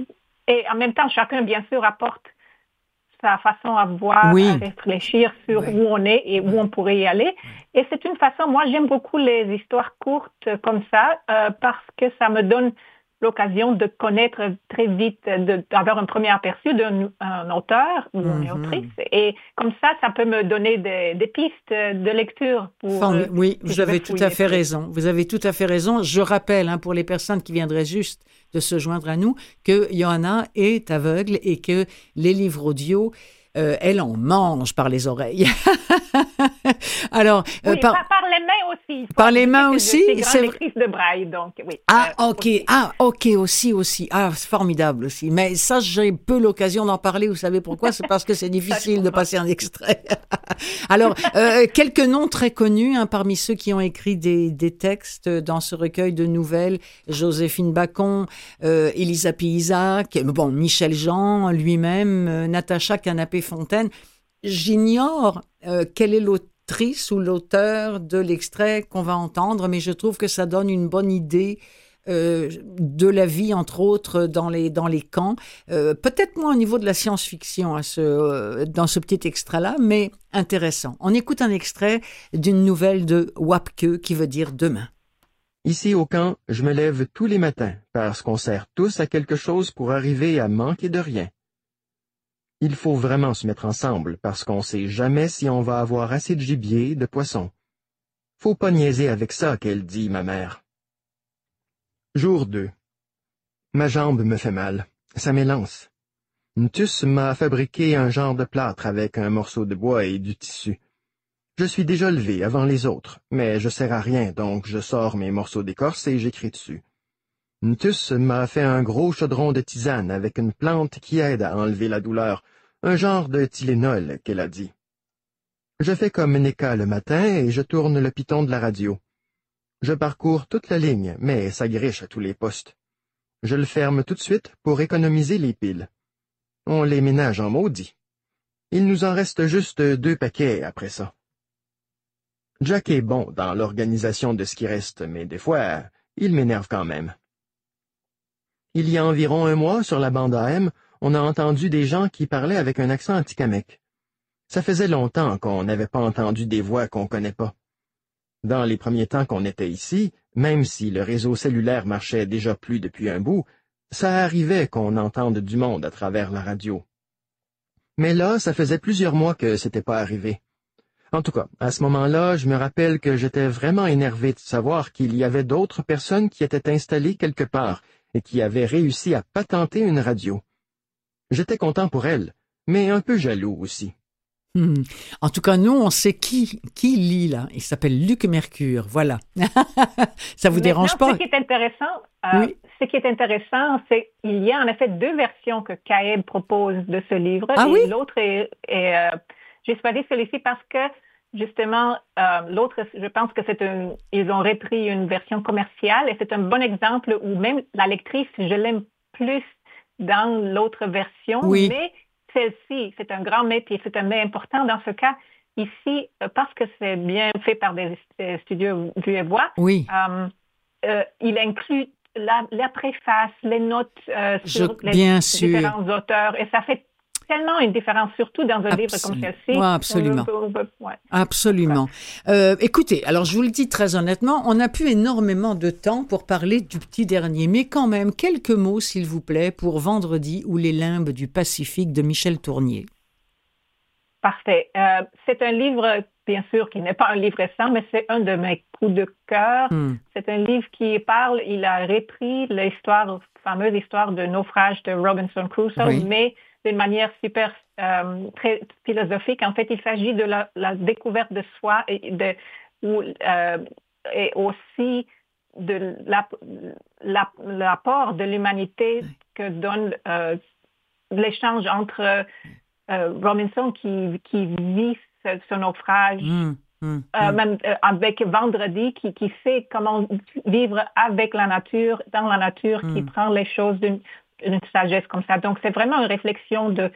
Et en même temps, chacun, bien sûr, apporte sa façon à voir, à réfléchir sur où on est et où on pourrait y aller. Et c'est une façon, moi j'aime beaucoup les histoires courtes comme ça euh, parce que ça me donne l'occasion de connaître très vite, d'avoir un premier aperçu d'un auteur ou une mhm. autrice. Et comme ça, ça peut me donner des, pistes de lecture. Pour, euh, oui, vous avez tout à fait raison. Vous avez tout à fait raison. Je rappelle, hein, pour les personnes qui viendraient juste de se joindre à nous, que Johanna est aveugle et que les livres audio euh, elle en mange par les oreilles. Alors, euh, par... Par les mains aussi, c'est de braille, donc oui. Ah, euh, ok, ah, ok, aussi, aussi. Ah, c'est formidable aussi. Mais ça, j'ai peu l'occasion d'en parler. Vous savez pourquoi? C'est parce que c'est difficile de passer un extrait. Alors, quelques noms très connus hein, parmi ceux qui ont écrit des, des, textes dans ce recueil de nouvelles Joséphine Bacon, Elisa Isaac, bon, Michel Jean lui-même, Natacha Canapé Fontaine. J'ignore euh, quelle est ou l'auteur de l'extrait qu'on va entendre, mais je trouve que ça donne une bonne idée euh, de la vie, entre autres, dans les, dans les camps. Euh, peut-être moins au niveau de la science-fiction à ce, dans ce petit extrait-là, mais intéressant. On écoute un extrait d'une nouvelle de Wapke qui veut dire demain. Ici au camp, je me lève tous les matins parce qu'on sert tous à quelque chose pour arriver à manquer de rien. Il faut vraiment se mettre ensemble parce qu'on sait jamais si on va avoir assez de gibier, de poisson. Faut pas niaiser avec ça qu'elle dit, ma mère. Jour 2. Ma jambe me fait mal. Ça m'élance. Ntus m'a fabriqué un genre de plâtre avec un morceau de bois et du tissu. Je suis déjà levé avant les autres, mais je sers à rien, donc je sors mes morceaux d'écorce et j'écris dessus. Ntus m'a fait un gros chaudron de tisane avec une plante qui aide à enlever la douleur, un genre de Tylenol, qu'elle a dit. Je fais comme Neka le matin et je tourne le piton de la radio. Je parcours toute la ligne, mais ça griche à tous les postes. Je le ferme tout de suite pour économiser les piles. On les ménage en maudit. Il nous en reste juste deux paquets après ça. Jack est bon dans l'organisation de ce qui reste, mais des fois, il m'énerve quand même. Il y a environ un mois, sur la bande AM, on a entendu des gens qui parlaient avec un accent anticamèque. Ça faisait longtemps qu'on n'avait pas entendu des voix qu'on connaît pas. Dans les premiers temps qu'on était ici, même si le réseau cellulaire marchait déjà plus depuis un bout, ça arrivait qu'on entende du monde à travers la radio. Mais là, ça faisait plusieurs mois que c'était pas arrivé. En tout cas, à ce moment-là, je me rappelle que j'étais vraiment énervé de savoir qu'il y avait d'autres personnes qui étaient installées quelque part et qui avaient réussi à patenter une radio. J'étais content pour elle, mais un peu jaloux aussi. Hmm. En tout cas, nous, on sait qui, qui lit là. Il s'appelle Luc Mercure. Voilà. Ça vous dérange pas? Ce qui est intéressant, euh, ce qui est intéressant, c'est qu'il y a en effet deux versions que Caeb propose de ce livre. Ah et oui? L'autre est, euh, j'ai choisi celui-ci parce que justement, euh, l'autre, je pense que c'est un, ils ont repris une version commerciale et c'est un bon exemple où même la lectrice, je l'aime plus dans l'autre version, mais celle-ci, c'est un grand mais, puis c'est un mais important dans ce cas. Ici, euh, parce que c'est bien fait par des studios vue et voix, oui. Euh, il inclut la, la, préface, les notes sur Je, les bien sûr. différents auteurs, et ça fait tellement une différence, surtout dans un livre comme celle-ci. Ouais, absolument. Ouais. Absolument. Euh, écoutez, alors je vous le dis très honnêtement, on n'a plus énormément de temps pour parler du petit dernier, mais quand même, quelques mots, s'il vous plaît, pour Vendredi ou les limbes du Pacifique de Michel Tournier. Parfait. Euh, c'est un livre, bien sûr, qui n'est pas un livre récent, mais c'est un de mes coups de cœur. Hmm. C'est un livre qui parle, il a repris l'histoire, la fameuse histoire de naufrage de Robinson Crusoe, Oui. mais d'une manière super euh, très philosophique. En fait, il s'agit de la, la découverte de soi et, de, euh, et aussi de l'apport la, la, de l'humanité que donne euh, l'échange entre Robinson qui, qui vit ce, ce naufrage, Mmh, mmh, euh, mmh. même euh, avec Vendredi qui, qui sait comment vivre avec la nature, dans la nature, qui prend les choses d'une une sagesse comme ça. Donc, c'est vraiment une réflexion de,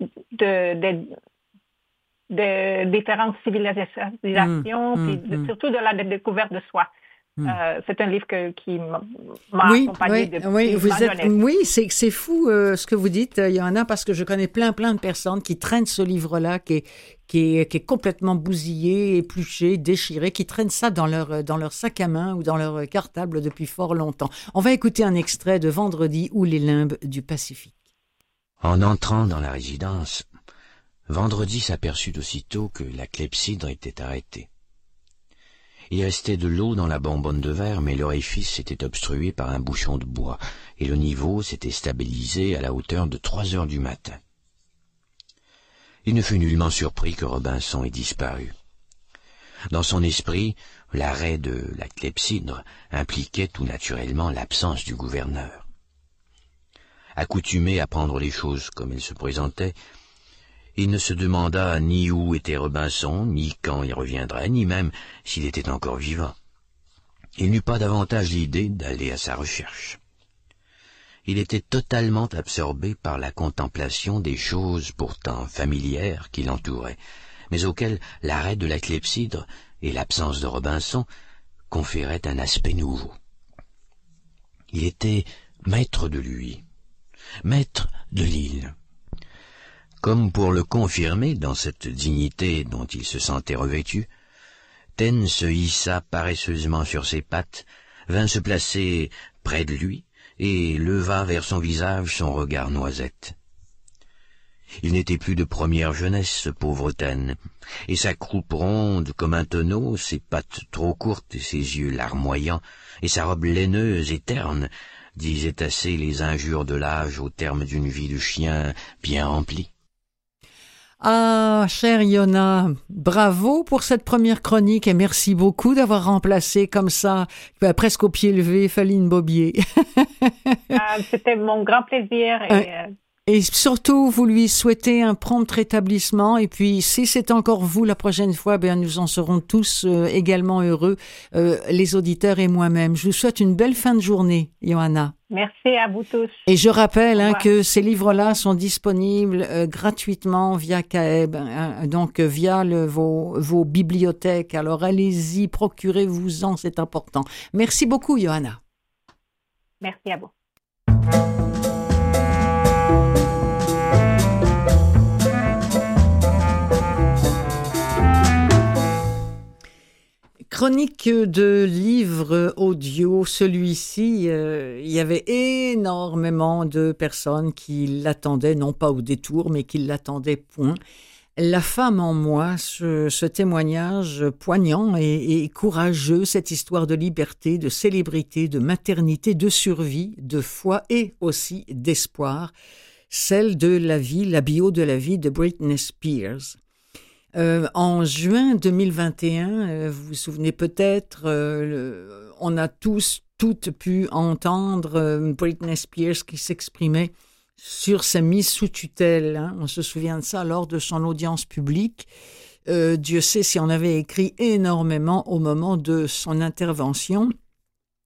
de, de, de différentes civilisations, Mm, puis mm, de- mm. surtout de la dé- découverte de soi. Mm. Euh, c'est un livre que- qui m'a Oui, accompagné oui, depuis oui, vous êtes, oui, c'est c'est fou euh, ce que vous dites, euh, Johanna, parce que je connais plein, plein de personnes qui traînent ce livre-là, qui est, qui, est, qui est complètement bousillé, épluché, déchiré, qui traînent ça dans leur, euh, dans leur sac à main ou dans leur euh, cartable depuis fort longtemps. On va écouter un extrait de Vendredi ou les limbes du Pacifique. En entrant dans la résidence, Vendredi s'aperçut aussitôt que la clepsydre était arrêtée. Il restait de l'eau dans la bonbonne de verre, mais l'orifice était obstrué par un bouchon de bois, et le niveau s'était stabilisé à la hauteur de trois heures du matin. Il ne fut nullement surpris que Robinson ait disparu. Dans son esprit, l'arrêt de la clepsydre impliquait tout naturellement l'absence du gouverneur. Accoutumé à prendre les choses comme elles se présentaient, il ne se demanda ni où était Robinson, ni quand il reviendrait, ni même s'il était encore vivant. Il n'eut pas davantage l'idée d'aller à sa recherche. Il était totalement absorbé par la contemplation des choses pourtant familières qui l'entouraient, mais auxquelles l'arrêt de la clepsydre et l'absence de Robinson conféraient un aspect nouveau. Il était maître de lui, maître de l'île. Comme pour le confirmer dans cette dignité dont il se sentait revêtu, Ten se hissa paresseusement sur ses pattes, vint se placer près de lui et leva vers son visage son regard noisette. Il n'était plus de première jeunesse, ce pauvre Ten, et sa croupe ronde comme un tonneau, ses pattes trop courtes, ses yeux larmoyants, et sa robe laineuse et terne, disaient assez les injures de l'âge au terme d'une vie de chien bien remplie. Ah, cher Yona, bravo pour cette première chronique et merci beaucoup d'avoir remplacé comme ça, euh, presque au pied levé, Faline Bobier. Ah, C'était mon grand plaisir. Et, euh, Et surtout, vous lui souhaitez un prompt rétablissement. Et puis, si c'est encore vous la prochaine fois, bien, nous en serons tous euh, également heureux, euh, les auditeurs et moi-même. Je vous souhaite une belle fin de journée, Johanna. merci à vous tous. Et je rappelle hein, que ces livres-là sont disponibles euh, gratuitement via CAEB, hein, donc via le- vos, vos bibliothèques. Alors allez-y, procurez-vous-en, c'est important. Merci beaucoup, Johanna. Merci à vous. Chronique de livres audio, celui-ci, euh, il y avait énormément de personnes qui l'attendaient, non pas au détour, mais qui l'attendaient point. La femme en moi, ce, témoignage poignant et, et courageux, cette histoire de liberté, de célébrité, de maternité, de survie, de foi et aussi d'espoir, celle de la vie, la bio de la vie de Britney Spears. Euh, en juin 2021, euh, vous vous souvenez peut-être, euh, on a tous, toutes pu entendre Britney Spears qui s'exprimait sur sa mise sous tutelle. hein. On se souvient de ça lors de son audience publique. Dieu sait si on avait écrit énormément au moment de son intervention.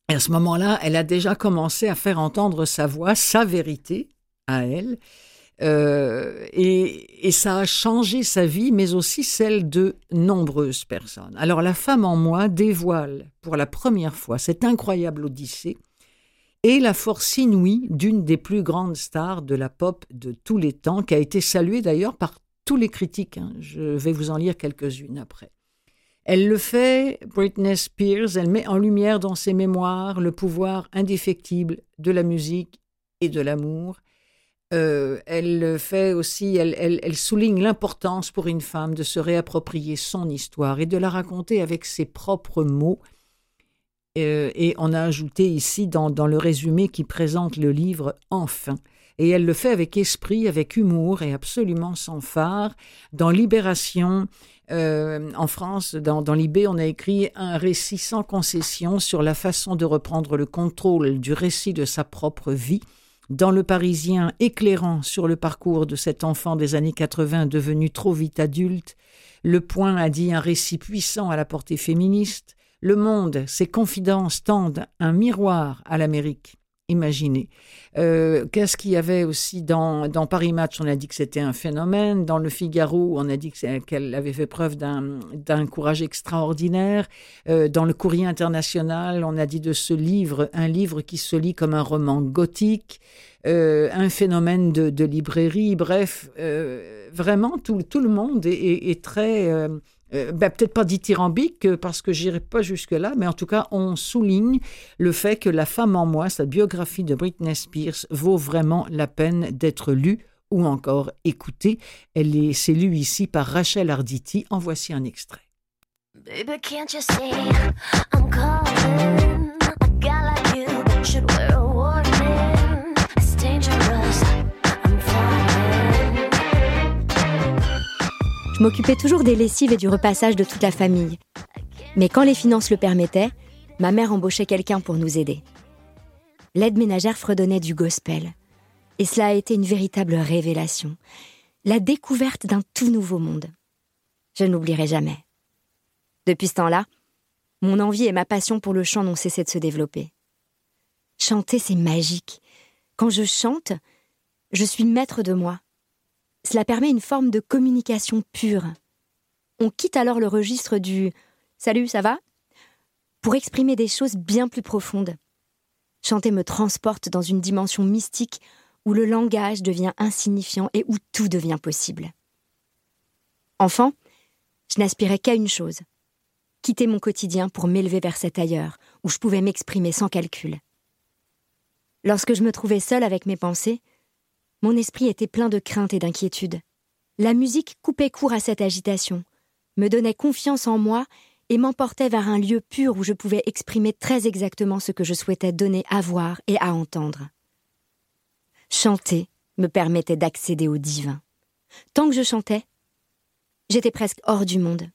Et à ce moment-là, elle a déjà commencé à faire entendre sa voix, sa vérité à elle. Euh, et, ça a changé sa vie, mais aussi celle de nombreuses personnes. Alors la femme en moi dévoile pour la première fois cette incroyable odyssée et la force inouïe d'une des plus grandes stars de la pop de tous les temps, qui a été saluée d'ailleurs par tous les critiques. Hein. Je vais vous en lire quelques-unes après. Elle le fait, Britney Spears, elle met en lumière dans ses mémoires le pouvoir indéfectible de la musique et de l'amour. Euh, elle fait aussi, elle, souligne l'importance pour une femme de se réapproprier son histoire et de la raconter avec ses propres mots. Euh, et on a ajouté ici dans, dans le résumé qui présente le livre Enfin. Et elle le fait avec esprit, avec humour et absolument sans phare. Dans Libération, euh, en France, dans, dans Libé, on a écrit un récit sans concession sur la façon de reprendre le contrôle du récit de sa propre vie. Dans Le Parisien, éclairant sur le parcours de cet enfant des années 80 devenu trop vite adulte, Le Point a dit un récit puissant à la portée féministe. Le Monde, ses confidences tendent un miroir à l'Amérique. Imaginez. Euh, qu'est-ce qu'il y avait aussi dans, dans, Paris Match On a dit que c'était un phénomène. Dans Le Figaro, on a dit qu'elle avait fait preuve d'un courage extraordinaire. Euh, dans Le Courrier international, on a dit de ce livre, un livre qui se lit comme un roman gothique. Euh, un phénomène de, librairie. Bref, vraiment, tout, tout, le monde est très euh, ben, peut-être pas dithyrambique euh, parce que j'irai pas jusque-là, mais en tout cas, on souligne le fait que La femme en moi, sa biographie de Britney Spears, vaut vraiment la peine d'être lue ou encore écoutée. Elle est, c'est lue ici par Rachel Arditi. En voici un extrait. Je m'occupais toujours des lessives et du repassage de toute la famille. Mais quand les finances le permettaient, ma mère embauchait quelqu'un pour nous aider. L'aide ménagère fredonnait du gospel. Et cela a été une véritable révélation. La découverte d'un tout nouveau monde. Je n'oublierai jamais. Depuis ce temps-là, mon envie et ma passion pour le chant n'ont cessé de se développer. Chanter, c'est magique. Quand je chante, je suis maître de moi. Cela permet une forme de communication pure. On quitte alors le registre du Salut, ça va? pour exprimer des choses bien plus profondes. Chanter me transporte dans une dimension mystique où le langage devient insignifiant et où tout devient possible. Enfant, je n'aspirais qu'à une chose quitter mon quotidien pour m'élever vers cet ailleurs, où je pouvais m'exprimer sans calcul. Lorsque je me trouvais seule avec mes pensées, mon esprit était plein de crainte et d'inquiétude. La musique coupait court à cette agitation, me donnait confiance en moi et m'emportait vers un lieu pur où je pouvais exprimer très exactement ce que je souhaitais donner à voir et à entendre. Chanter me permettait d'accéder au divin. Tant que je chantais, j'étais presque hors du monde.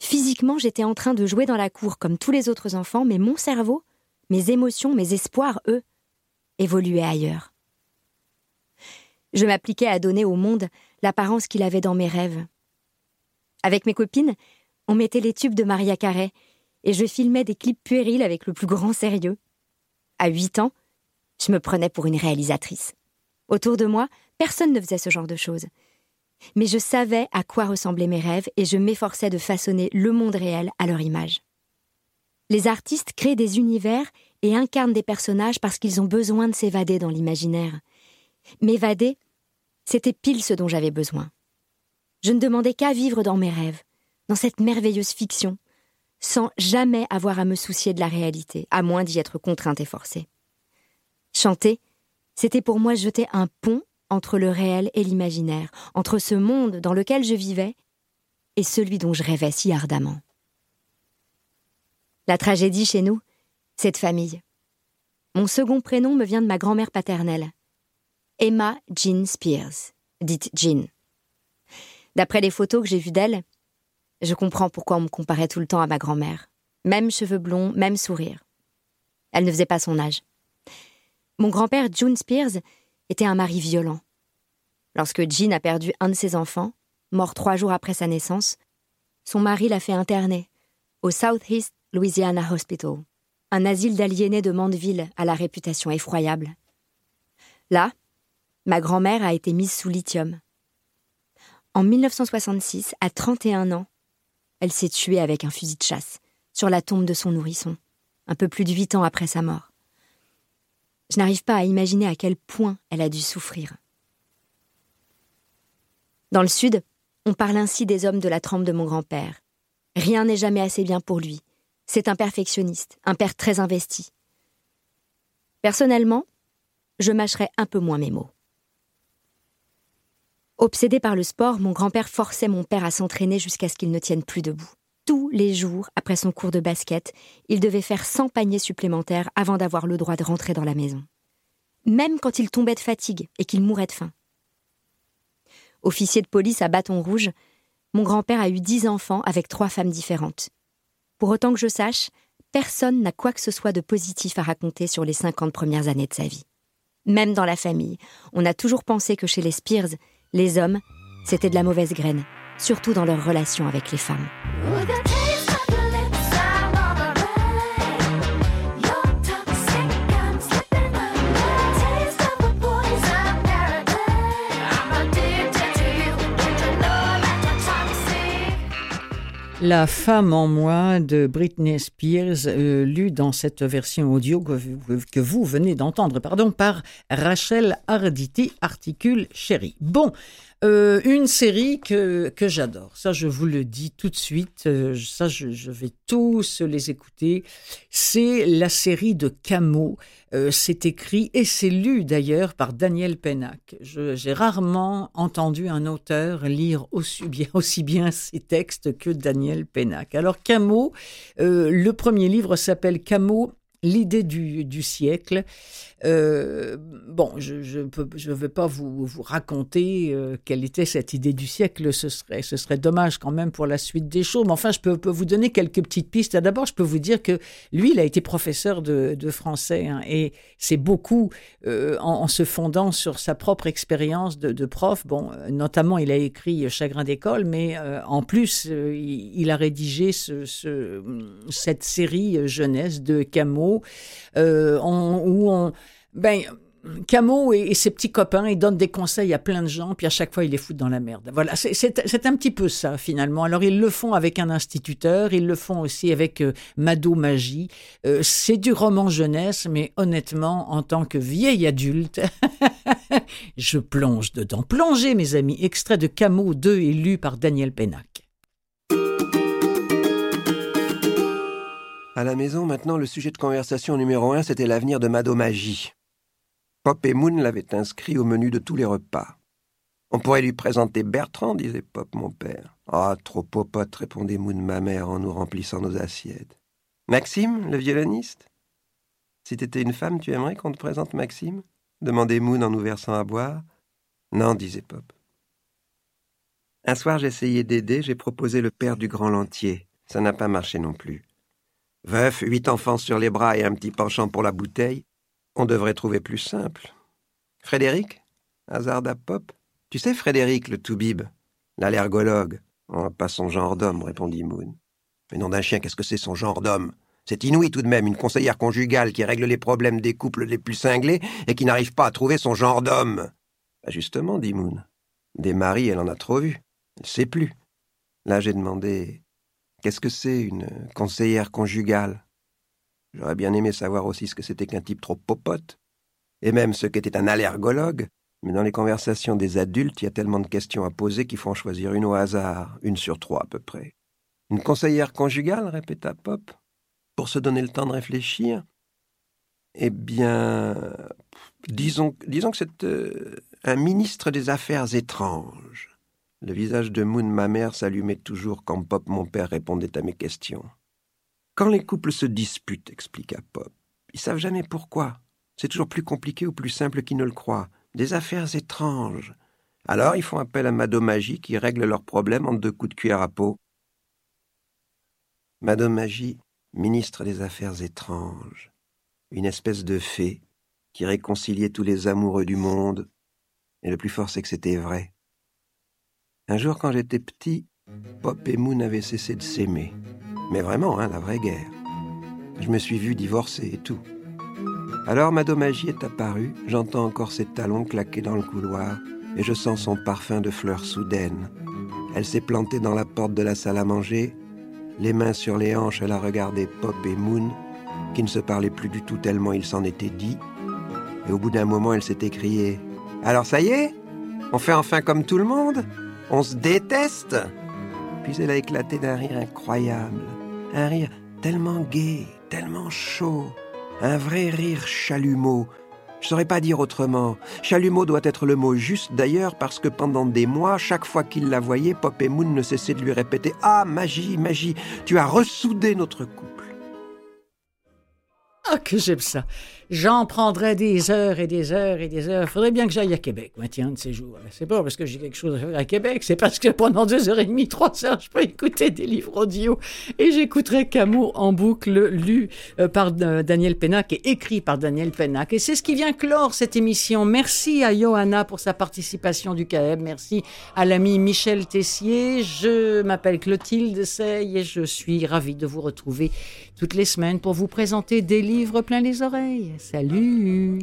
Physiquement, j'étais en train de jouer dans la cour comme tous les autres enfants, mais mon cerveau, mes émotions, mes espoirs, eux, évoluaient ailleurs je m'appliquais à donner au monde l'apparence qu'il avait dans mes rêves. Avec mes copines, on mettait les tubes de Maria Carey et je filmais des clips puérils avec le plus grand sérieux. À huit ans, je me prenais pour une réalisatrice. Autour de moi, personne ne faisait ce genre de choses. Mais je savais à quoi ressemblaient mes rêves et je m'efforçais de façonner le monde réel à leur image. Les artistes créent des univers et incarnent des personnages parce qu'ils ont besoin de s'évader dans l'imaginaire. M'évader, c'était pile ce dont j'avais besoin. Je ne demandais qu'à vivre dans mes rêves, dans cette merveilleuse fiction, sans jamais avoir à me soucier de la réalité, à moins d'y être contrainte et forcée. Chanter, c'était pour moi jeter un pont entre le réel et l'imaginaire, entre ce monde dans lequel je vivais et celui dont je rêvais si ardemment. La tragédie chez nous, c'est de famille. Mon second prénom me vient de ma grand-mère paternelle, Emma Jean Spears, dite Jean. D'après les photos que j'ai vues d'elle, je comprends pourquoi on me comparait tout le temps à ma grand-mère. Même cheveux blonds, même sourire. Elle ne faisait pas son âge. Mon grand-père, June Spears, était un mari violent. Lorsque Jean a perdu un de ses enfants, mort trois jours après sa naissance, son mari l'a fait interner au Southeast Louisiana Hospital, un asile d'aliénés de Mandeville à la réputation effroyable. Là, Ma grand-mère a été mise sous lithium. En 1966, à 31 ans, elle s'est tuée avec un fusil de chasse sur la tombe de son nourrisson, un peu plus de huit ans après sa mort. Je n'arrive pas à imaginer à quel point elle a dû souffrir. Dans le Sud, on parle ainsi des hommes de la trempe de mon grand-père. Rien n'est jamais assez bien pour lui. C'est un perfectionniste, un père très investi. Personnellement, je mâcherais un peu moins mes mots. Obsédé par le sport, mon grand-père forçait mon père à s'entraîner jusqu'à ce qu'il ne tienne plus debout. Tous les jours, après son cours de basket, il devait faire 100 paniers supplémentaires avant d'avoir le droit de rentrer dans la maison. Même quand il tombait de fatigue et qu'il mourait de faim. Officier de police à bâton rouge, mon grand-père a eu dix enfants avec trois femmes différentes. Pour autant que je sache, personne n'a quoi que ce soit de positif à raconter sur les 50 premières années de sa vie. Même dans la famille, on a toujours pensé que chez les Spears, les hommes, c'était de la mauvaise graine, surtout dans leur relation avec les femmes. La femme en moi de Britney Spears, euh, lue dans cette version audio que vous, venez d'entendre, pardon, par Rachel Arditi, articule chérie. Bon, euh, une série que, que j'adore, ça je vous le dis tout de suite, euh, ça je, je, vais tous les écouter, c'est la série de Camo. Euh, c'est écrit et c'est lu d'ailleurs par Daniel Pennac. J'ai rarement entendu un auteur lire aussi bien, aussi bien ses textes que Daniel Pennac. Alors Camo, le premier livre s'appelle Camo l'idée du, siècle. Euh, bon, je ne vais pas vous, raconter euh, quelle était cette idée du siècle, ce serait, dommage quand même pour la suite des choses, mais enfin, je peux, vous donner quelques petites pistes. D'abord, je peux vous dire que lui, il a été professeur de, français, hein, et c'est beaucoup euh, en, se fondant sur sa propre expérience de, prof. Bon, notamment, il a écrit Chagrin d'école, mais en plus, il, a rédigé ce, ce, cette série jeunesse de Camus, on, où on ben, Camo et, ses petits copains, ils donnent des conseils à plein de gens, puis à chaque fois, ils les foutent dans la merde. Voilà, c'est un petit peu ça, finalement. Alors, ils le font avec un instituteur, ils le font aussi avec euh, Mado Magie. Euh, c'est du roman jeunesse, mais honnêtement, en tant que vieil adulte, je plonge dedans. Plongez, mes amis. Extrait de Camo 2 et par Daniel Pennac. À la maison, maintenant, le sujet de conversation numéro un, c'était l'avenir de Mado Magie. Pop et Moon l'avaient inscrit au menu de tous les repas. On pourrait lui présenter Bertrand, disait Pop, mon père. Ah, trop popote, répondait Moon, ma mère, en nous remplissant nos assiettes. Maxime, le violoniste? Si t'étais une femme, tu aimerais qu'on te présente Maxime? demandait Moon en nous versant à boire. Non, disait Pop. Un soir, j'essayais d'aider, j'ai proposé le père du grand lentier. Ça n'a pas marché non plus. Veuf, huit enfants sur les bras et un petit penchant pour la bouteille, on devrait trouver plus simple. Frédéric Hasarda Pop Tu sais Frédéric, le toubib L'allergologue oh, Pas son genre d'homme, répondit Moon. Mais non d'un chien, qu'est-ce que c'est son genre d'homme? C'est inouï tout de même, une conseillère conjugale qui règle les problèmes des couples les plus cinglés et qui n'arrive pas à trouver son genre d'homme. Bah justement, dit Moon. Des maris, elle en a trop vu. Elle sait plus. Là, j'ai demandé Qu'est-ce que c'est une conseillère conjugale? J'aurais bien aimé savoir aussi ce que c'était qu'un type trop popote, et même ce qu'était un allergologue, mais dans les conversations des adultes, il y a tellement de questions à poser qu'il faut choisir une au hasard, une sur trois à peu près. Une conseillère conjugale répéta Pop, pour se donner le temps de réfléchir? Eh bien, disons, disons que c'est euh, un ministre des Affaires étranges. Le visage de Moon, ma mère, s'allumait toujours quand Pop, mon père, répondait à mes questions. Quand les couples se disputent, expliqua Pop, ils savent jamais pourquoi. C'est toujours plus compliqué ou plus simple qu'ils ne le croient. Des affaires étranges. Alors ils font appel à Magie qui règle leurs problèmes en deux coups de cuillère à peau. Magie, ministre des Affaires étranges, une espèce de fée qui réconciliait tous les amoureux du monde. Et le plus fort, c'est que c'était vrai. Un jour, quand j'étais petit, Pop et Moon avaient cessé de s'aimer. Mais vraiment, hein, la vraie guerre. Je me suis vu divorcer et tout. Alors Madomagie est apparue, j'entends encore ses talons claquer dans le couloir, et je sens son parfum de fleurs soudaines. Elle s'est plantée dans la porte de la salle à manger, les mains sur les hanches, elle a regardé Pop et Moon, qui ne se parlaient plus du tout tellement il s'en était dit. Et au bout d'un moment, elle s'est écriée Alors ça y est? On fait enfin comme tout le monde? On se déteste Puis elle a éclaté d'un rire incroyable, un rire tellement gai, tellement chaud, un vrai rire chalumeau. Je saurais pas dire autrement. Chalumeau doit être le mot juste d'ailleurs parce que pendant des mois, chaque fois qu'il la voyait, Pop et Moon ne cessaient de lui répéter Ah, magie, magie, tu as ressoudé notre couple. Ah, que j'aime ça. J'en prendrais des heures et des heures et des heures. Faudrait bien que j'aille à Québec, tiens, de ces jours. C'est pas parce que j'ai quelque chose à faire à Québec, c'est parce que pendant deux heures et demie, trois heures, je peux écouter des livres audio et j'écouterai Camus en boucle, lu euh, par euh, Daniel Pennac et écrit par Daniel Pennac. Et c'est ce qui vient clore cette émission. Merci à Johanna pour sa participation du CAEB. Merci à l'ami Michel Tessier. Je m'appelle Clotilde Sey et je suis ravie de vous retrouver toutes les semaines pour vous présenter des livres plein les oreilles. Salut